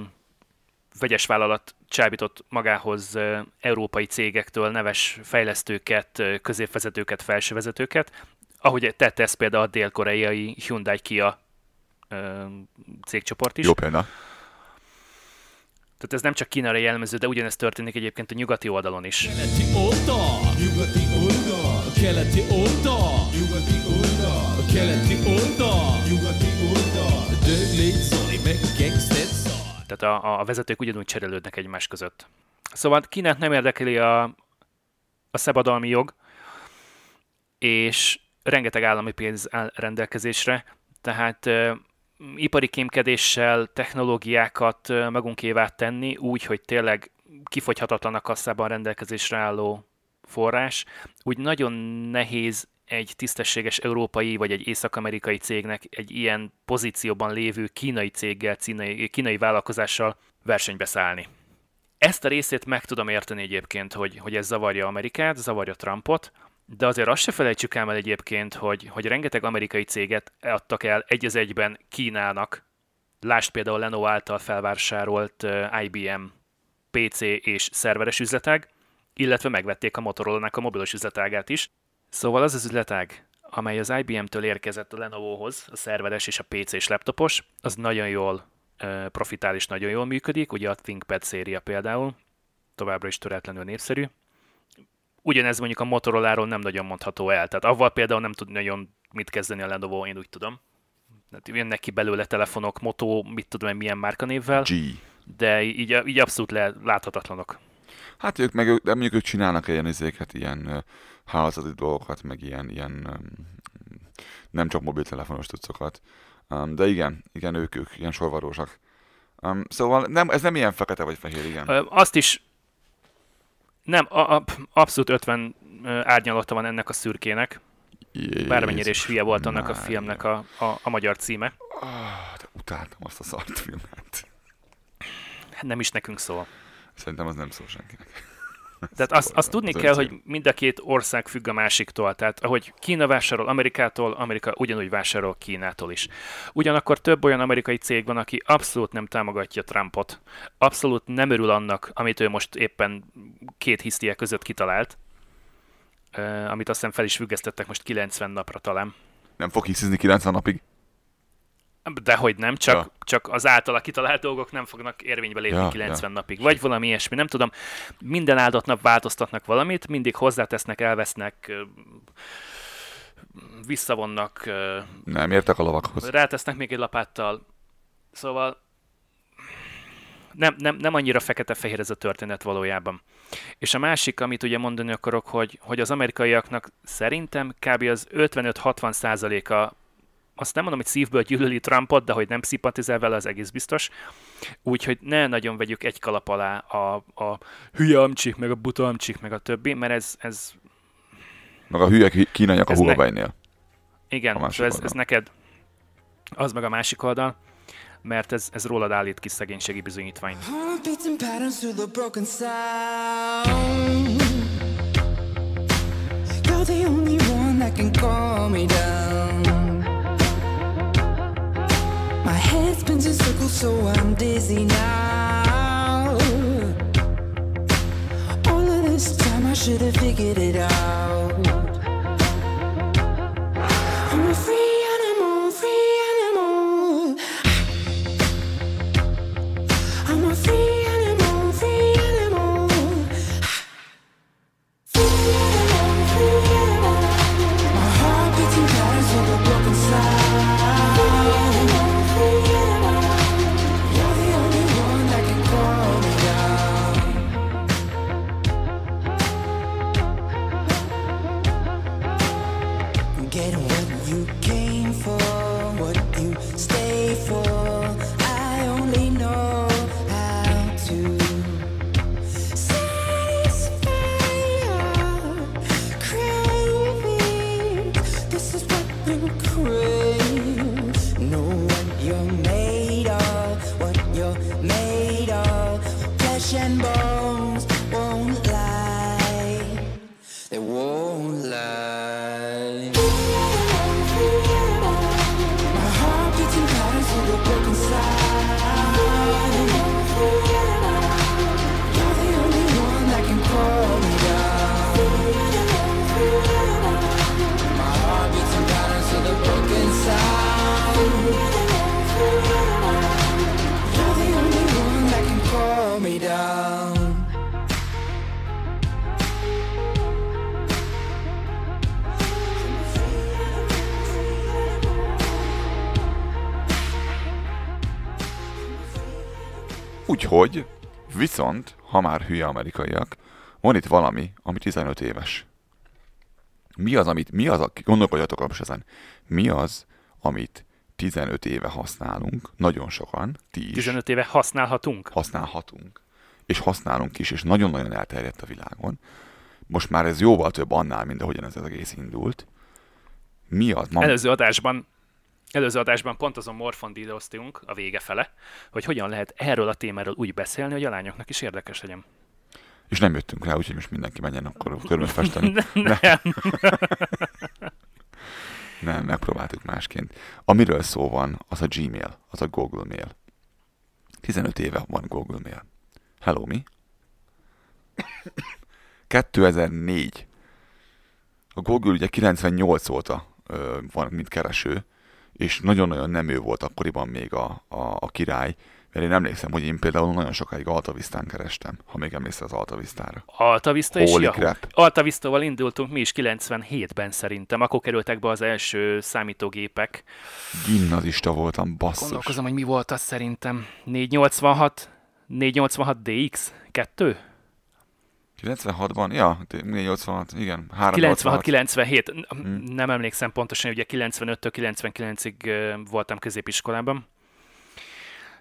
vegyes vállalat csábított magához uh, európai cégektől neves fejlesztőket, uh, középvezetőket, felsővezetőket, ahogy tette ezt például a dél-koreai Hyundai Kia uh, cégcsoport is. Jó példa. Tehát ez nem csak Kínára jellemző, de ugyanezt történik egyébként a nyugati oldalon is. keleti oldal, nyugati oldal, keleti oldal, nyugati oldal, keleti oldal, nyugati oldal, döglét Zoli meg gangster. Tehát a, a vezetők ugyanúgy cserélődnek egymás között. Szóval Kínát nem érdekeli a, a szabadalmi jog, és rengeteg állami pénz áll rendelkezésre, tehát ipari kémkedéssel technológiákat magunkévá tenni úgy, hogy tényleg kifogyhatatlan a kasszában rendelkezésre álló forrás, úgy nagyon nehéz egy tisztességes európai vagy egy észak-amerikai cégnek egy ilyen pozícióban lévő kínai céggel, kínai, kínai vállalkozással versenybe szállni. ezt a részét meg tudom érteni egyébként, hogy, hogy ez zavarja Amerikát, zavarja Trumpot, de azért azt se felejtsük el egyébként, hogy, hogy rengeteg amerikai céget adtak el egy az egyben Kínának. Lásd például Lenovo által felvásárolt IBM PC és szerveres üzletág, illetve megvették a Motorola-nak a mobilos üzletágát is. Szóval az az üzletág, amely az IBM-től érkezett a Lenovohoz, a szerveres és a PC-s laptopos, az nagyon jól profitál és nagyon jól működik, ugye a ThinkPad széria például, továbbra is töretlenül népszerű. Ugyanez mondjuk a Motorola-ról nem nagyon mondható el, tehát avval például nem tud nagyon mit kezdeni a Lenovo, én úgy tudom. Tehát jönnek ki belőle telefonok, Moto, mit tudom én, milyen márkanévvel, G. de így, így abszolút le, láthatatlanok. Hát ők meg, de mondjuk ők csinálnak ilyen izéket, ilyen ö, hálózati dolgokat, meg ilyen, ilyen nem csak mobiltelefonos tucokat. Um, de igen, igen, ők, ők ilyen sorvarósak. Um, szóval nem, ez nem ilyen fekete vagy fehér, igen. Azt is nem, a, a, abszolút 50 ö, árnyalata van ennek a szürkének, bármennyire is hülye volt annak a filmnek a, a, a magyar címe. Ah, de utáltam azt a szart filmet. Hát Nem is nekünk szól. Szerintem az nem szól senkinek. Tehát azt, azt tudni az kell, hogy mind a két ország függ a másiktól. Tehát ahogy Kína vásárol Amerikától, Amerika ugyanúgy vásárol Kínától is. Ugyanakkor több olyan amerikai cég van, aki abszolút nem támogatja Trumpot. Abszolút nem örül annak, amit ő most éppen két hisztie között kitalált. Amit azt hiszem fel is függesztettek most 90 napra talán. Nem fog hiszizni 90 napig? De hogy nem, csak, Ja. csak az általa kitalált dolgok nem fognak érvénybe lépni Ja, ja, 90 ja. napig. Vagy valami ilyesmi, nem tudom. Minden áldott nap változtatnak valamit, mindig hozzátesznek, elvesznek, visszavonnak, Nem értek a lovakhoz. rátesznek még egy lapáttal. Szóval nem, nem, nem annyira fekete-fehér ez a történet valójában. És a másik, amit ugye mondani akarok, hogy, hogy az amerikaiaknak szerintem kb. az 55-60 százaléka azt nem mondom, hogy szívből gyűlöli Trumpot, de hogy nem szimpatizál vele, az egész biztos. Úgyhogy ne nagyon vegyük egy kalap alá a, a hülye amcsik, meg a buta amcsik, meg a többi, mert ez, ez Meg a hülye ki- kínaiak a Huawei-nél. igen, A szóval ez, oldal. ez neked az meg a másik oldal, mert ez, ez rólad állít ki szegénységi bizonyítványt. You're the only one that can calm me down. Head spins in circles, so I'm dizzy now. All of this time, I should have figured it out. Viszont, ha már hülye amerikaiak, van itt valami, ami 15 éves. Mi az, amit, mi az, a, gondolkodjatok most ezen, mi az, amit 15 éve használunk, nagyon sokan, ti is 15 éve használhatunk? használhatunk, és használunk is, és nagyon-nagyon elterjedt a világon. Most már ez jóval több annál, mint ahogyan ez az egész indult. Mi az? Ma, Előző adásban Előző adásban pont azon morfondíroztunk a vége fele, hogy hogyan lehet erről a témáról úgy beszélni, hogy a lányoknak is érdekes legyen. És nem jöttünk rá, úgyhogy most mindenki menjen akkor körülbelül festeni. [LAUGHS] Nem. [LAUGHS] Nem, megpróbáltuk másként. Amiről szó van, az a Gmail, az a Google Mail. 15 éve van Google Mail. Hello, mi? [COUGHS] 2004. A Google ugye 98 óta ö, van, mint kereső, és nagyon-nagyon nem ő volt akkoriban még a, a, a király, mert én emlékszem, hogy én például nagyon sokáig Altavistán kerestem, ha még emlékszel az Altavistára. Alta Vista és Yahoo. crap. Alta Vista-val indultunk mi is 97-ben szerintem, akkor kerültek be az első számítógépek. Gimnazista voltam, basszus. Gondolkozom, hogy mi volt az szerintem. 486, 486 DX? 2? 96-ban? Ja, 486, igen. 386. 96-97. Hmm. Nem emlékszem pontosan, ugye 95-től 99-ig ö, voltam középiskolában.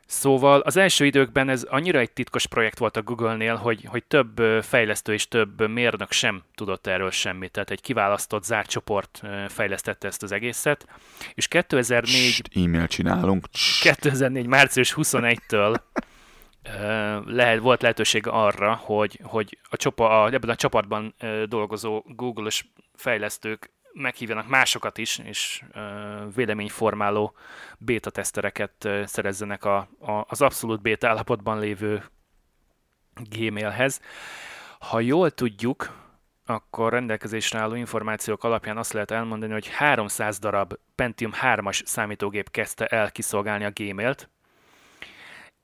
Szóval az első időkben ez annyira egy titkos projekt volt a Google-nél, hogy, hogy több fejlesztő és több mérnök sem tudott erről semmit. Tehát egy kiválasztott zárt csoport fejlesztette ezt az egészet. És 2004 Sst, e-mail csinálunk. Sst. 2004. március 21-től ö, lehet, volt lehetőség arra, hogy, hogy a csopa, a, ebben a csapatban dolgozó Google-os fejlesztők meghívjanak másokat is, és véleményformáló beta tesztereket szerezzenek a, a, az abszolút beta állapotban lévő Gmailhez. Ha jól tudjuk, akkor rendelkezésre álló információk alapján azt lehet elmondani, hogy 300 darab Pentium 3-as számítógép kezdte el kiszolgálni a Gmailt,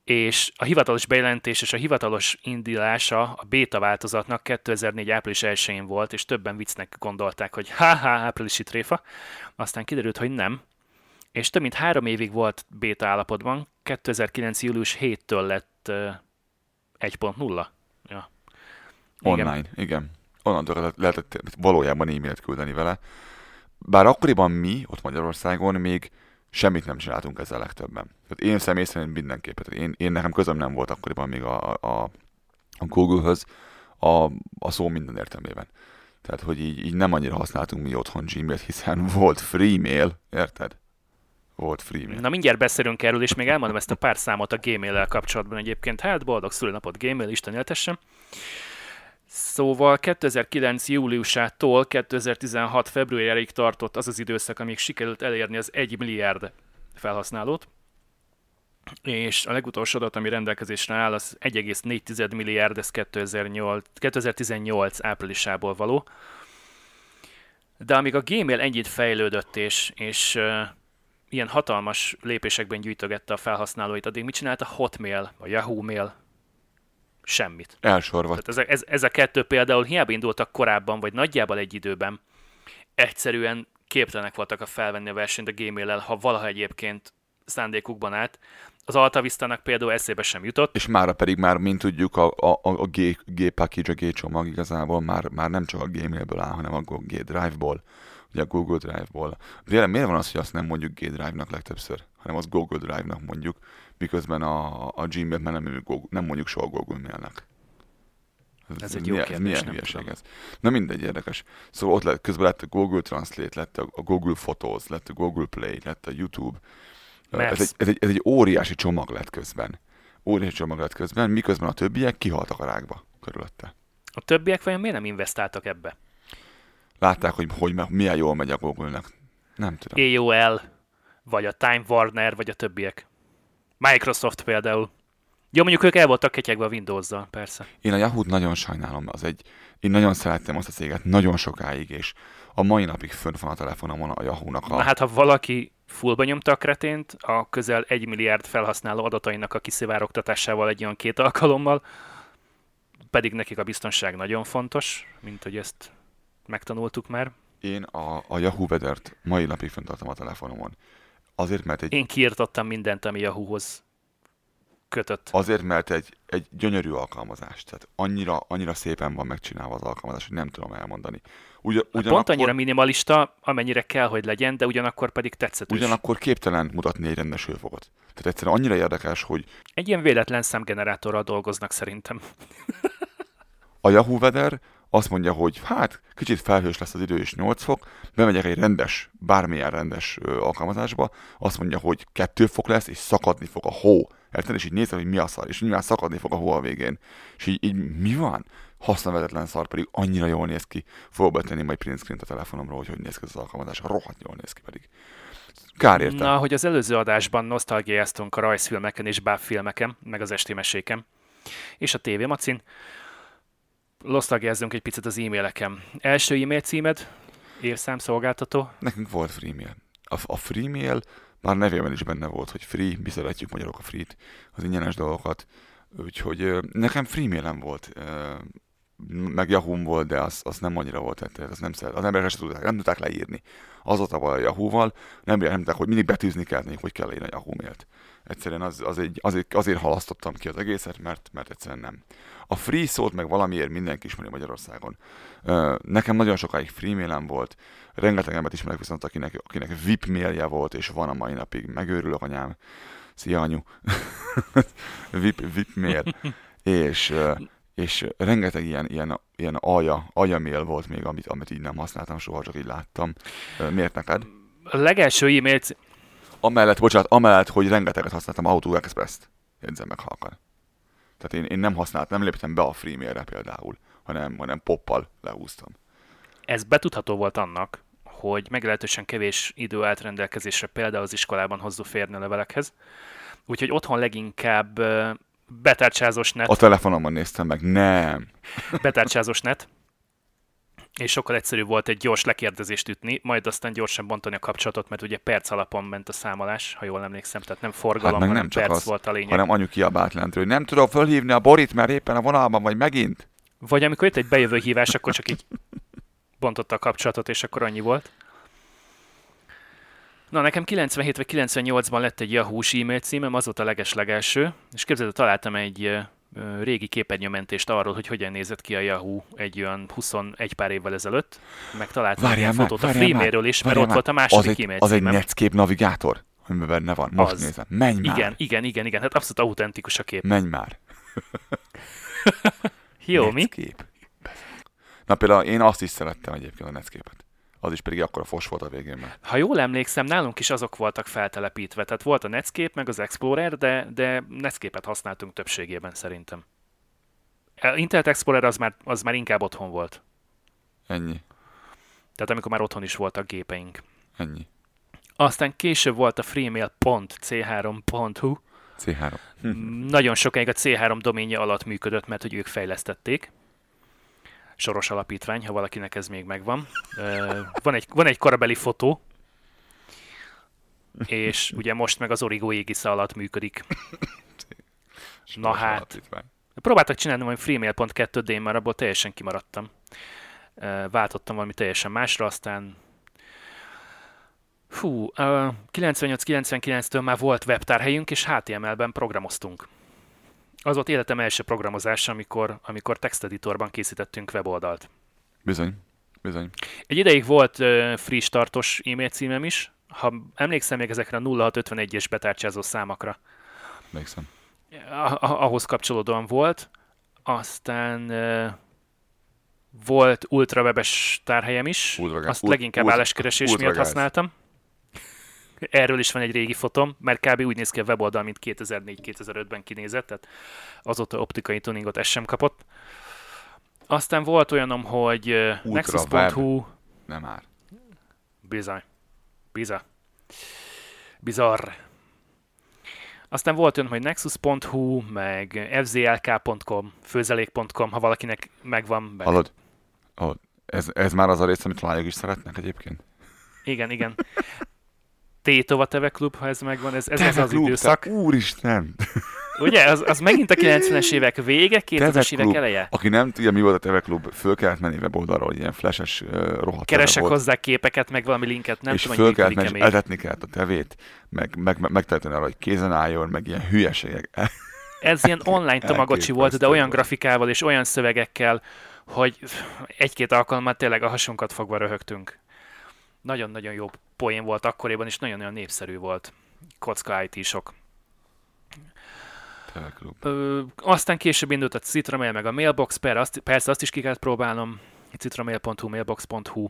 és a hivatalos bejelentés és a hivatalos indulása a beta változatnak 2004. április 1-én volt, és többen viccnek gondolták, hogy ha-ha, áprilisi tréfa. Aztán kiderült, hogy nem. És több mint három évig volt beta állapotban, 2009. július 7-től lett uh, 1.0. Ja. Igen. Online, igen. Onnantól lehetett valójában e-mailt küldeni vele. Bár akkoriban mi, ott Magyarországon még semmit nem csináltunk ezzel legtöbben. Tehát én személy szerint mindenképpen. Tehát én, én nekem közöm nem volt akkoriban még a, a, a Google-höz a, a szó minden értelmében. Tehát, hogy így, így nem annyira használtunk mi otthon Gmailt, hiszen volt free mail, érted? Volt free mail. Na mindjárt beszélünk erről, és még elmondom ezt a pár számot a Gmail-el kapcsolatban egyébként. Hát boldog szülőnapot Gmail, Isten éltessen. Szóval 2009. júliusától 2016. februárjáig tartott az az időszak, amíg sikerült elérni az 1 milliárd felhasználót. És a legutolsó adat, ami rendelkezésre áll, az 1,4 milliárd, ez 2008, 2018 áprilisából való. De amíg a Gmail ennyit fejlődött, és, és uh, ilyen hatalmas lépésekben gyűjtögette a felhasználóit, addig mit csinált a Hotmail, a Yahoo Mail? Semmit. Elsorvadt. Tehát ez, a- ez, ez a kettő például hiába indultak korábban, vagy nagyjából egy időben, egyszerűen képtelenek voltak a felvenni a versenyt a Gmail-el, ha valaha egyébként szándékukban állt. Az Altavistának például eszébe sem jutott. És mára pedig már, mint tudjuk, a, a, a a G, G package, a G csomag igazából már, már nem csak a Gmailből áll, hanem a G Drive-ból, ugye a Google Drive-ból. Miért, miért van az, hogy azt nem mondjuk G Drive-nak legtöbbször, hanem az Google Drive-nak mondjuk, miközben a, a Gmail-t már nem, nem mondjuk soha Google Mail-nek. Ez egy jó milyen, kérdés, milyen nem hülyeség tudom. ez. Na mindegy, érdekes. Szóval ott lett, közben lett a Google Translate, lett a, Google Photos, lett a Google Play, lett a YouTube. Maps. Ez egy, ez, egy, ez egy óriási csomag lett közben. Óriási csomag lett közben, miközben a többiek kihaltak a rákba körülötte. A többiek vajon miért nem investáltak ebbe? Látták, hogy, hogy milyen jól megy a Google-nek. Nem tudom. AOL, vagy a Time Warner, vagy a többiek. Microsoft például. Jó, mondjuk ők el voltak ketyegve a Windows-zal, persze. Én a Yahoo-t nagyon sajnálom, az egy, én nagyon szerettem azt a céget nagyon sokáig, és a mai napig fönt van a telefonomon a Yahoo-nak a... Na hát, ha valaki fullba nyomta a kretént, a közel 1 milliárd felhasználó adatainak a kiszivárogtatásával egy olyan két alkalommal, pedig nekik a biztonság nagyon fontos, mint hogy ezt megtanultuk már. Én a, a Yahoo Weather-t mai napig fönt tartom a telefonomon. Azért, mert egy, Én kiirtottam mindent, ami Yahoo-hoz kötött. azért, mert egy, egy gyönyörű alkalmazás. Tehát annyira, annyira szépen van megcsinálva az alkalmazás, hogy nem tudom elmondani. Ugyan, Ugyanakkor... Hát Pont annyira minimalista, amennyire kell, hogy legyen, de ugyanakkor pedig tetszetős. ugyanakkor képtelen mutatni egy rendes hőfokot. Tehát egyszerűen annyira érdekes, hogy Egy ilyen véletlen szemgenerátorral dolgoznak szerintem. a Yahoo Weather azt mondja, hogy hát kicsit felhős lesz az idő és 8 fok, bemegyek egy rendes, bármilyen rendes alkalmazásba, azt mondja, hogy 2 fok lesz, és szakadni fog a hó. Érted? És így nézem, hogy mi a szar, és nyilván szakadni fog a hó a végén. És így, így mi van? Hasznavetetlen szar, pedig annyira jól néz ki. Fogok betenni majd print screen a telefonomról, hogy hogy néz ki ez az alkalmazás. Rohadt jól néz ki pedig. Kár érte. Na, hogy az előző adásban nosztalgiáztunk a rajzfilmeken és bábfilmeken, meg az esti meséken, és a tévémacin, nosztalgiázzunk egy picit az e-maileken. Első e-mail címed, érszámszolgáltató, Nekünk volt freemail. A, a freemail már nevében is benne volt, hogy free, mi szeretjük magyarok a free-t, az ingyenes dolgokat. Úgyhogy nekem freemailem volt, meg yahoo volt, de az, az nem annyira volt, tehát az nem szeret. Az emberek sem tudták, nem tudták leírni. Az volt a Yahoo-val, nem, nem tudták, hogy mindig betűzni kell nekik, hogy kell leírni a Yahoo mailt. Egyszerűen az, az egy, azért, azért halasztottam ki az egészet, mert, mert egyszerűen nem. A free szót meg valamiért mindenki ismeri Magyarországon. Nekem nagyon sokáig free mailem volt, rengeteg embert ismerek viszont, akinek, akinek VIP mailje volt, és van a mai napig. Megőrülök anyám. Szia anyu. [LAUGHS] VIP, VIP mail. [LAUGHS] és, és rengeteg ilyen, ilyen, ilyen alja, alja mail volt még, amit, amit így nem használtam soha, csak így láttam. Miért neked? A legelső e-mail Amellett, bocsánat, amellett, hogy rengeteget használtam Auto Express-t. Jegyzem meg halkan. Tehát én, én nem használtam, nem léptem be a freemailre például, hanem, hanem poppal lehúztam. ez betudható volt annak, hogy meglehetősen kevés idő állt rendelkezésre például az iskolában hozzáférni a levelekhez. Úgyhogy otthon leginkább betárcsázós net, A telefonomon néztem meg, nem. betárcsázós net, és sokkal egyszerűbb volt egy gyors lekérdezést ütni, majd aztán gyorsan bontani a kapcsolatot, mert ugye perc alapon ment a számolás, ha jól emlékszem, tehát nem forgalom, Hát meg nem csak perc az, volt a lényeg. hanem anyu kiabált lentről, hogy nem tudom fölhívni a Borit, mert éppen a vonalban vagy megint. Vagy amikor jött egy bejövő hívás, akkor csak így bontotta a kapcsolatot, és akkor annyi volt. Na, nekem 97 vagy 98-ban lett egy Yahoo-s e-mail címem, az volt a legeslegelső, és képzeld, találtam egy régi képernyőmentést arról, hogy hogyan nézett ki a Yahoo egy olyan 21 pár évvel ezelőtt. Meg találtam Várjál egy már, fotót a már, Freemailről is, mert ott már. volt a második e-mail Az egy. Netscape navigátor, amiben benne van. Most Az. nézem. Menj már. Igen, igen, igen, igen, hát abszolút autentikus a kép. Menj már. [LAUGHS] Jó, mi? Na például én azt is szerettem egyébként a Netscape-et. Az is pedig akkor a fos volt a végén. Mert Ha jól emlékszem, nálunk is azok voltak feltelepítve. Tehát volt a Netscape, meg az Explorer, de, de Netscape-et használtunk többségében szerintem. Internet Explorer az már, az már inkább otthon volt. ennyi. Tehát amikor már otthon is voltak gépeink. Ennyi. Aztán később volt a freemail.c3.hu. C3. Mm, Nagyon sokáig a C3 doménje alatt működött, mert hogy ők fejlesztették. Soros alapítvány, ha valakinek ez még megvan. Van egy, van egy korabeli fotó, és ugye most meg az Origo égisze alatt működik. Na hát. alapítvány. Próbáltak csinálni majd freemail.2, de én már abból teljesen kimaradtam. Váltottam valami teljesen másra, aztán ö, 98-99-től már volt webtárhelyünk, és HTML-ben programoztunk. Az volt életem első programozása, amikor, amikor texteditorban készítettünk weboldalt. Bizony. Bizony. Egy ideig volt uh, free startos e-mail címem is, ha emlékszem még ezekre a 0651-es betárcsázó számokra. Emlékszem. Ah- ah- ahhoz kapcsolódóan volt. Aztán uh, volt ultrawebes tárhelyem is, Ultraga- azt ult- leginkább ult- álláskeresés miatt ultragáz. használtam. Erről is van egy régi fotom, mert kb. úgy néz ki a weboldal, mint 2004-2005-ben kinézett, tehát azóta optikai tuningot ez sem kapott. Aztán volt olyanom, hogy ö, Ultraweb. nexus.hu, Nem már. Bizony. Biza. Bizarr. Aztán volt olyan, hogy nexus.hu, meg fzlk.com, főzelék.com, ha valakinek megvan. Meg. Hallod? Hallod? Ez, ez már az a rész, amit lányok is szeretnek egyébként. Igen, igen. Tétova Teve Klub, ha ez megvan, ez, ez, Teve az Klub, időszak. Te, úristen! Ugye, az, az megint a 90-es évek vége, 2000-es évek eleje. Aki nem tudja, mi volt a Teve Klub, föl kellett menni weboldalra, hogy ilyen flashes uh, rohadt Keresek volt, hozzá képeket, meg valami linket, nem és tudom, föl kellett menni, és etetni kellett a tevét, meg, meg, meg megtehetni arra, hogy kézen álljon, meg ilyen hülyeségek. Ez ilyen online tamagocsi volt, de olyan grafikával és olyan szövegekkel, hogy egy-két alkalommal tényleg a hasunkat fogva röhögtünk. Nagyon-nagyon jó poén volt akkoriban, és nagyon-nagyon népszerű volt. Kocka IT-sok. Ö, aztán később indult a Citramail, meg a Mailbox, per, azt, persze azt is ki kellett próbálnom, citramail.hu, mailbox.hu.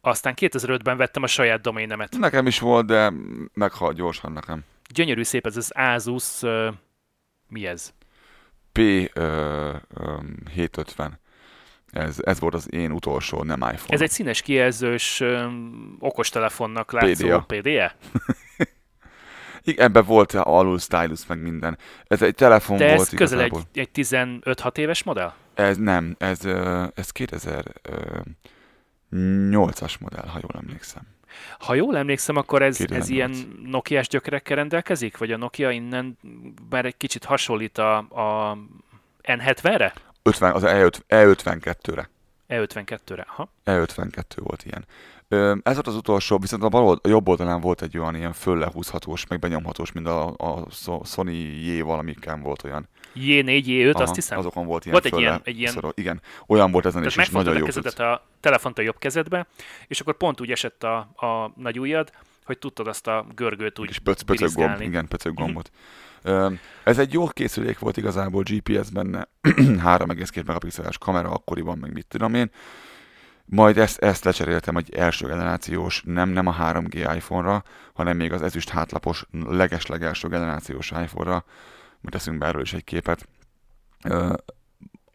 Aztán 2005-ben vettem a saját doménemet. Nekem is volt, de meghalt gyorsan nekem. Gyönyörű szép ez az Asus, ö, mi ez? P ö, ö, 750. Ez, ez volt az én utolsó, nem iPhone. Ez egy színes kijelzős ö, okostelefonnak látszó PDA. PDA? [LAUGHS] Igen, ebben volt alul stylus, meg minden. Ez egy telefon De volt ez közel egy, egy 15-6 éves modell? Ez nem, ez, ez 2008-as modell, ha jól emlékszem. Ha jól emlékszem, akkor ez, ez 2008. ilyen Nokia-s gyökerekkel rendelkezik? Vagy a Nokia innen már egy kicsit hasonlít a, a N70-re? 50, az E5, E52-re. E52-re. Ha? E52 volt ilyen. Ez volt az utolsó, viszont a, bal old, a jobb oldalán volt egy olyan ilyen föllehúzhatós, meg benyomhatós, mint a, a So- Sony J valamikkel volt olyan. J4, J5, Aha, azt hiszem. Azokon volt ilyen Volt egy fölle, ilyen- egy ilyen- szorol- Igen, olyan volt ezen is, és nagyon megfogtad a jó. kezedet, a telefont a jobb kezedbe, és akkor pont úgy esett a, a nagy ujjad, hogy tudtad azt a görgőt úgy És pöc, pöcög gomb, igen, pöcög Mhm. gombot. Ez egy jó készülék volt igazából, GPS benne, [CLEARS THROAT] 3,2 megapixeles kamera akkoriban, meg mit tudom én. Majd ezt, ezt lecseréltem egy első generációs, nem, nem a 3G iPhone-ra, hanem még az ezüst hátlapos, leges-legelső generációs iPhone-ra. Majd teszünk be erről is egy képet.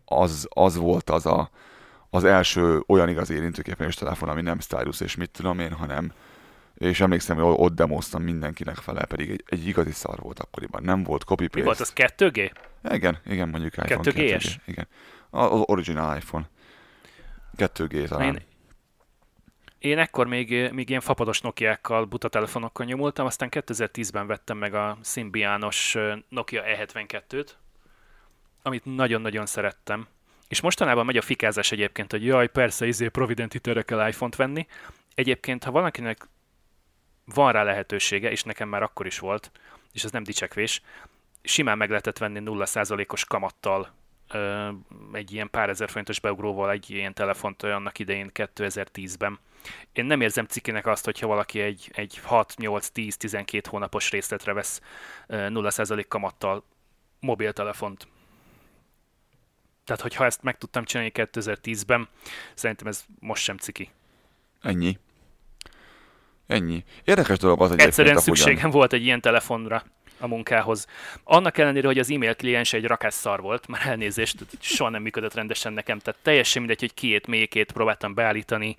Az, az volt az a, az első olyan igaz érintőképernyős telefon, ami nem stylus és mit tudom én, hanem és emlékszem, hogy ott demoztam mindenkinek fele, pedig egy, egy igazi szar volt akkoriban. Nem volt copy Mi volt az 2G? Igen, igen, mondjuk iPhone 2G-es? 2G. Igen. Az original iPhone. 2G talán. Én, én ekkor még, még ilyen fapados Nokiákkal, buta telefonokkal nyomultam, aztán 2010-ben vettem meg a Symbianos ö, Nokia E72-t, amit nagyon-nagyon szerettem. És mostanában megy a fikázás egyébként, hogy jaj, persze, izé Providentity-re kell iPhone-t venni. Egyébként, ha valakinek van rá lehetősége, és nekem már akkor is volt, és ez nem dicsekvés, simán meg lehetett venni 0%-os kamattal ö, egy ilyen pár ezer forintos beugróval egy ilyen telefont annak idején 2010-ben. Én nem érzem cikinek azt, hogyha valaki egy, egy 6-8-10-12 hónapos részletre vesz ö, 0% kamattal mobiltelefont. Tehát, hogyha ezt meg tudtam csinálni 2010-ben, szerintem ez most sem ciki. Ennyi. Ennyi. Érdekes dolog az egyébként, Egyszerűen szükségem volt egy ilyen telefonra a munkához. Annak ellenére, hogy az e-mail kliens egy rakásszar volt, már elnézést, soha nem működött rendesen nekem, tehát teljesen mindegy, hogy kiét, mélyekét próbáltam beállítani,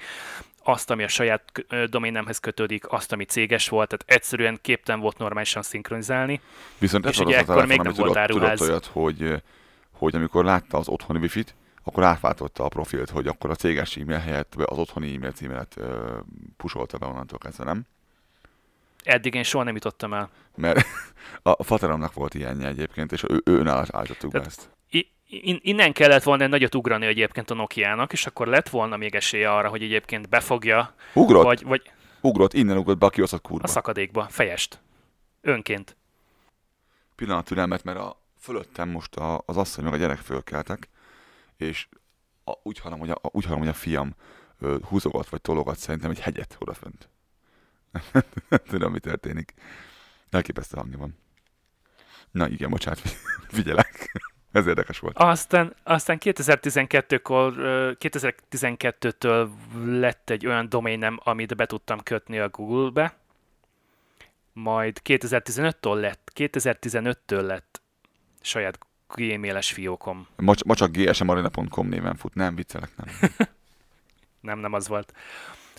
azt, ami a saját doménemhez kötődik, azt, ami céges volt, tehát egyszerűen képten volt normálisan szinkronizálni. Viszont ez És volt ugye az a ekkor telefon, még nem volt tudott, tudott áruház. olyat, hogy, hogy amikor látta az otthoni wifi-t, akkor átváltotta a profilt, hogy akkor a céges e-mail helyett az otthoni e-mail címet ö, pusolta be onnantól kezdve, nem? Eddig én soha nem jutottam el. Mert [LAUGHS] a fateromnak volt ilyenje egyébként, és ő, ő nála állítottuk Tehát- ezt. In- innen kellett volna egy nagyot ugrani egyébként a Nokia-nak, és akkor lett volna még esélye arra, hogy egyébként befogja, Ugrott, vagy, vagy ugrott, innen ugrott be a kiosztott kurva. a szakadékba, fejest. Önként. pillanat türelmet, mert a, fölöttem most a, az asszony meg a gyerek fölkeltek, és a, úgy, hallom, hogy a, úgy hallom, hogy a fiam ö, húzogat vagy tologat szerintem egy hegyet odafönt. Nem [LAUGHS] tudom, mi történik. Elképesztő hangja van. Na igen, bocsánat, [LAUGHS] figyelek. Ez érdekes volt. Aztán, aztán 2012-kor, ö, 2012-től lett egy olyan doménem, amit be tudtam kötni a Google-be, majd 2015-től lett, 2015-től lett saját gmailes fiókom. Ma, ma csak gsmarina.com néven fut. Nem, viccelek, nem. [LAUGHS] Nem, nem az volt.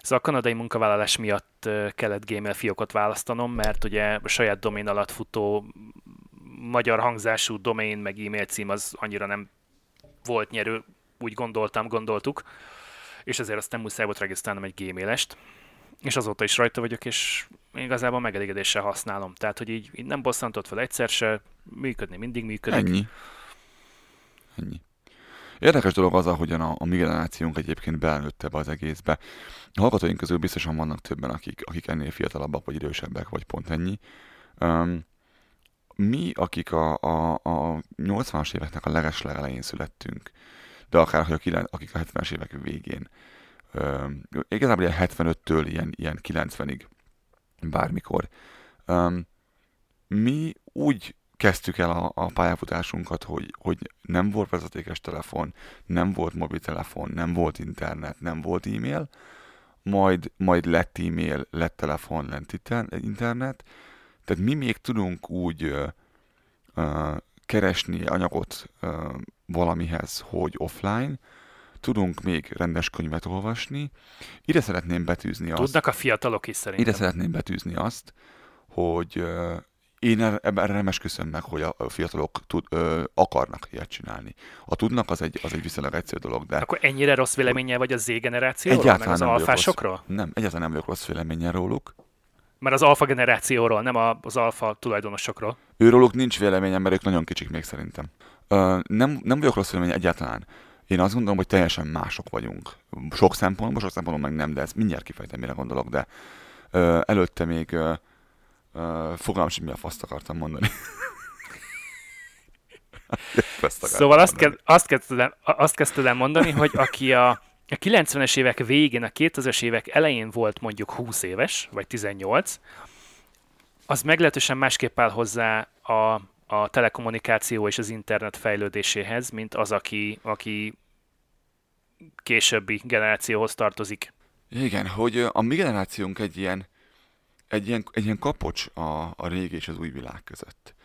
Szóval a kanadai munkavállalás miatt kellett Gmail fiókot választanom, mert ugye a saját domén alatt futó magyar hangzású domén meg e-mail cím az annyira nem volt nyerő, úgy gondoltam, gondoltuk, és ezért aztán muszáj volt regisztrálnom egy gmailest, és azóta is rajta vagyok, és igazából megelégedéssel használom. Tehát, hogy így, így nem bosszantott fel egyszer se, működni mindig működik. Ennyi. Ennyi. Érdekes dolog az, ahogyan a, a mi generációnk egyébként belnőtt ebbe az egészbe. A hallgatóink közül biztosan vannak többen, akik, akik ennél fiatalabbak, vagy idősebbek, vagy pont ennyi. Um, mi, akik a, a, a 80-as éveknek a leges legelején születtünk, de akár hogy a, kilen- akik a 70-es évek végén, um, igazából ilyen 75-től ilyen, ilyen 90-ig, bármikor, um, mi úgy kezdtük el a, a pályafutásunkat, hogy, hogy nem volt vezetékes telefon, nem volt mobiltelefon, nem volt internet, nem volt e-mail, majd, majd lett e-mail, lett telefon, lett internet, tehát mi még tudunk úgy ö, ö, keresni anyagot ö, valamihez, hogy offline, tudunk még rendes könyvet olvasni. Ide szeretném betűzni azt, Tudnak a fiatalok is szerintem. ide szeretném betűzni azt, hogy én er- erre nem esküszöm meg, hogy a fiatalok tud, ö, akarnak ilyet csinálni. A tudnak, az egy, az egy viszonylag egyszerű dolog, de Akkor ennyire rossz véleménye vagy a Z generációról, meg egyáltalán az nem alfásokról? rossz, nem, egyáltalán nem vagyok rossz véleményen róluk. Mert az alfa generációról, nem az alfa tulajdonosokról. Őróluk nincs véleményem, mert ők nagyon kicsik még szerintem. Ö, nem, nem vagyok rossz vélemény egyáltalán. Én azt gondolom, hogy teljesen mások vagyunk. Sok szempontból, sok szempontból meg nem, de ezt mindjárt kifejtem, mire gondolok, de ö, előtte még ö, fogalmam sem, mi a faszt akartam mondani. [LAUGHS] Akartam Szóval azt, mondani. kezd, azt, kezdtem, azt kezdted el mondani, hogy aki a, a 90-es évek végén, a 2000-es évek elején volt mondjuk 20 éves, vagy 18, az meglehetősen másképp áll hozzá a, a telekommunikáció és az internet fejlődéséhez, mint az, aki, aki későbbi generációhoz tartozik. Igen, hogy a mi generációnk egy ilyen, egy ilyen, egy ilyen kapocs a, a régi és az új világ között.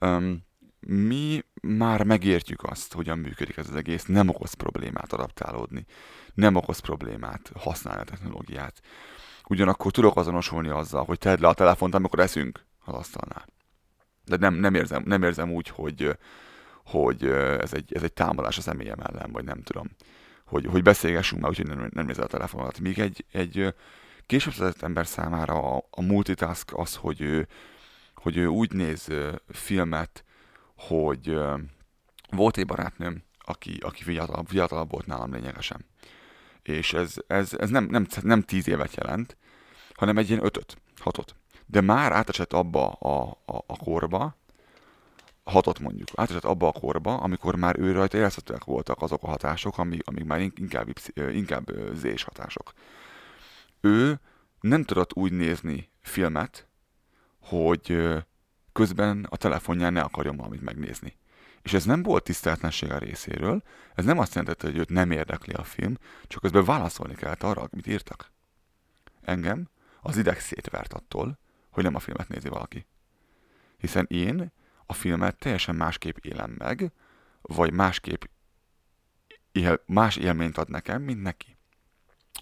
Um, mi már megértjük azt, hogyan működik ez az egész, nem okoz problémát adaptálódni, nem okoz problémát használni a technológiát. Ugyanakkor tudok azonosulni azzal, hogy tedd le a telefont, amikor eszünk az asztalnál. De nem, nem, érzem, nem érzem úgy, hogy, hogy ez egy, ez egy támadás a személyem ellen, vagy nem tudom. Hogy, hogy beszélgessünk már, úgyhogy nem, nem nézel a telefonodat. Míg egy, egy később született ember számára a, a multitask az, hogy ő, hogy ő úgy néz filmet, hogy volt egy barátnőm, aki, aki fiatalabb, fiatalabb volt nálam lényegesen. És ez, ez, ez nem, nem, nem tíz évet jelent, hanem egy ilyen ötöt, hatot. De már átesett abba a, a, a korba, hatot mondjuk, átesett abba a korba, amikor már ő rajta érezhetőek voltak azok a hatások, amik, amik már in- inkább, inkább zés hatások. Ő nem tudott úgy nézni filmet, hogy közben a telefonján ne akarjon valamit megnézni. És ez nem volt tiszteletlenség a részéről, ez nem azt jelentette, hogy őt nem érdekli a film, csak közben válaszolni kellett arra, amit írtak. Engem az ideg szétvert attól, hogy nem a filmet nézi valaki. Hiszen én a filmet teljesen másképp élem meg, vagy másképp él, más élményt ad nekem, mint neki.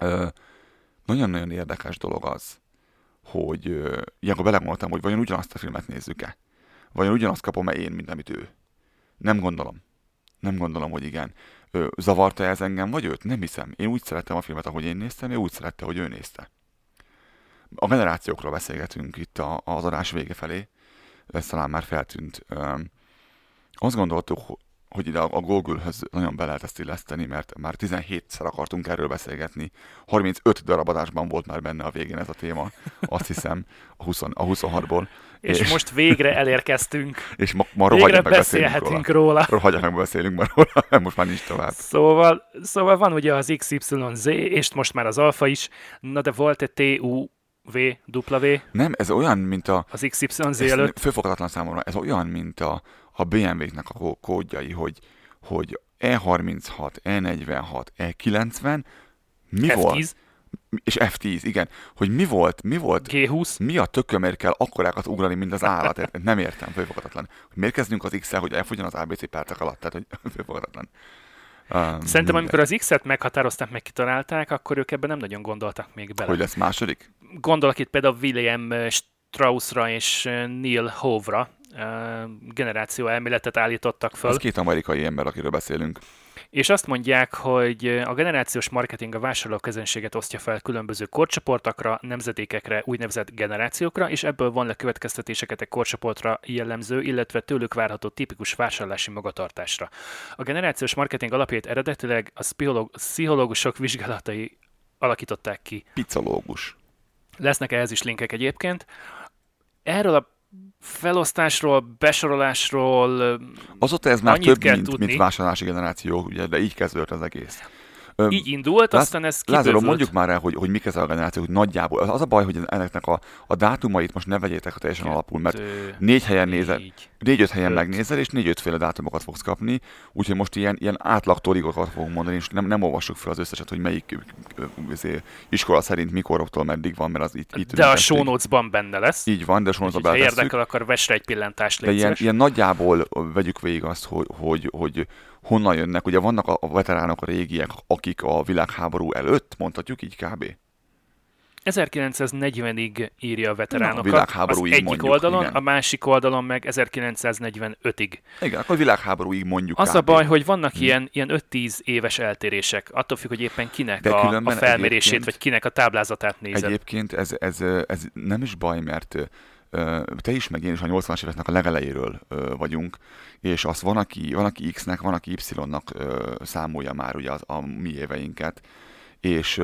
Ö, nagyon-nagyon érdekes dolog az, hogy ö, ilyenkor belegondoltam, hogy vajon ugyanazt a filmet nézzük-e? Vajon ugyanazt kapom-e én, mint amit ő? Nem gondolom. Nem gondolom, hogy igen. Ö, zavarta ez engem, vagy őt? Nem hiszem. Én úgy szerettem a filmet, ahogy én néztem, ő úgy szerette, hogy ő nézte. A generációkról beszélgetünk itt a, az adás vége felé. Ez talán már feltűnt. Ö, azt gondoltuk, hogy ide a Google-höz nagyon be lehet ezt illeszteni, mert már 17-szer akartunk erről beszélgetni. 35 darab adásban volt már benne a végén ez a téma, azt hiszem, a, 20, a 26-ból. És, És- most végre elérkeztünk. És ma, ma Végre beszélünk róla. beszélhetünk róla. Rohagyjak meg beszélünk már róla, [LAUGHS] mert most már nincs tovább. Szóval, szóval van ugye az XYZ, és most már az alfa is, na de volt egy TUV, W, Nem, ez olyan, mint a... az XYZ előtt. fölfoghatatlan számomra, ez olyan, mint a, a BMW-knek a kó- kódjai, hogy, hogy E E36, E46, E90, mi volt? F10, És F10, igen. Hogy mi volt, mi volt, G20, mi a tökömért kell akkorákat ugrani, mint az állat? Nem értem, fölfoghatatlan. Hogy miért kezdünk az X-el, hogy elfogjon az ABC pártak alatt? Tehát, hogy [LAUGHS] fölfoghatatlan. Um, Szerintem mindegy. amikor az X-et meghatározták, meg kitalálták, akkor ők ebben nem nagyon gondoltak még bele. Hogy lesz második? Gondolok itt például William Straussra és Neil Hove-ra, ö, generáció elméletet állítottak föl. Az két amerikai ember, akiről beszélünk. És azt mondják, hogy a generációs marketing a vásárlóközönséget osztja fel különböző korcsoportokra, nemzedékekre, úgynevezett generációkra, és ebből van le következtetéseket egy korcsoportra jellemző, illetve tőlük várható tipikus vásárlási magatartásra. A generációs marketing alapjait eredetileg a pszichológ- pszichológusok vizsgálatai alakították ki. Picológus. Lesznek ehhez is linkek egyébként. Erről a felosztásról, besorolásról Azóta ez már több, kell mint, tudni. mint vásárlási generáció, ugye, de így kezdődött az egész. Ö, Így indult, Láz- aztán ez kibővült. mondjuk már el, hogy, hogy mik ez a generáció, hogy nagyjából. Az, az a baj, hogy ennek a, a dátumait most ne vegyétek teljesen alapul, mert Kettő, négy helyen nézel, négy. négy-öt helyen öt. megnézel, és négy-öt féle dátumokat fogsz kapni, úgyhogy most ilyen, ilyen átlag torigokat fogunk mondani, és nem, nem olvassuk fel az összeset, hogy melyik izé, iskola szerint mikoroktól meddig van, mert az itt, itt De a ünnepelték. show notes-ban benne lesz. Így van, de a show Úgyhogy, notes-ba ha beletesszük. érdekel, akkor vess rá egy pillantást, De ilyen, ilyen nagyjából vegyük végig azt, hogy, hogy, hogy honnan jönnek. Ugye vannak a veteránok, a régiek, akik a világháború előtt, mondhatjuk így kb. 1940-ig írja a Na, a veteránokat, az egyik mondjuk, oldalon, igen. a másik oldalon meg 1945-ig. Igen, akkor világháborúig mondjuk Az kb. a baj, hogy vannak Hmm. ilyen, ilyen 5-10 éves eltérések, attól függ, hogy éppen kinek De a, a felmérését, vagy kinek a táblázatát nézed. Egyébként ez, ez, ez nem is baj, mert te is, meg én is a 80-as éveknek a legelejéről vagyunk, és azt van, aki, van, aki X-nek, van, aki Y-nak számolja már ugye az, a mi éveinket, és,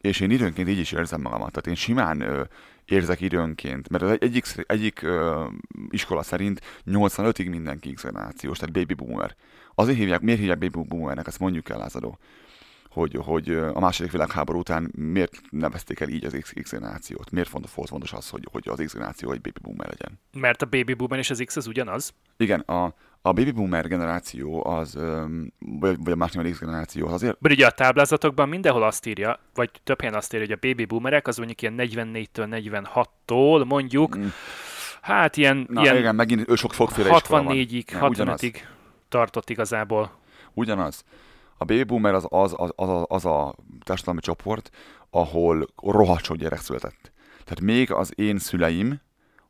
és én időnként így is érzem magamat. Tehát én simán érzek időnként, mert az egyik, egyik ö, iskola szerint 85-ig mindenki X generációs, tehát baby boomer. Azért hívják, miért hívják baby boomernek, ezt mondjuk el, Lázadó hogy, hogy a második világháború után miért nevezték el így az X, generációt? Miért fontos, volt fontos az, hogy, hogy az X generáció egy baby boomer legyen? Mert a Baby Boomer és az X az ugyanaz. Igen, a, a baby boomer generáció az, vagy, vagy a második X generáció az azért, Mert ugye a táblázatokban mindenhol azt írja, vagy több helyen azt írja, hogy a Baby Boomerek az mondjuk ilyen 44-től 46-tól mondjuk, Mm. hát ilyen, na ilyen igen, megint sok van. 64-ig, Nem, ugyanaz. 65-ig tartott igazából. Ugyanaz. A baby boomer az az, az, az, az a társadalmi csoport, ahol rohadt sok gyerek született. Tehát még az én szüleim,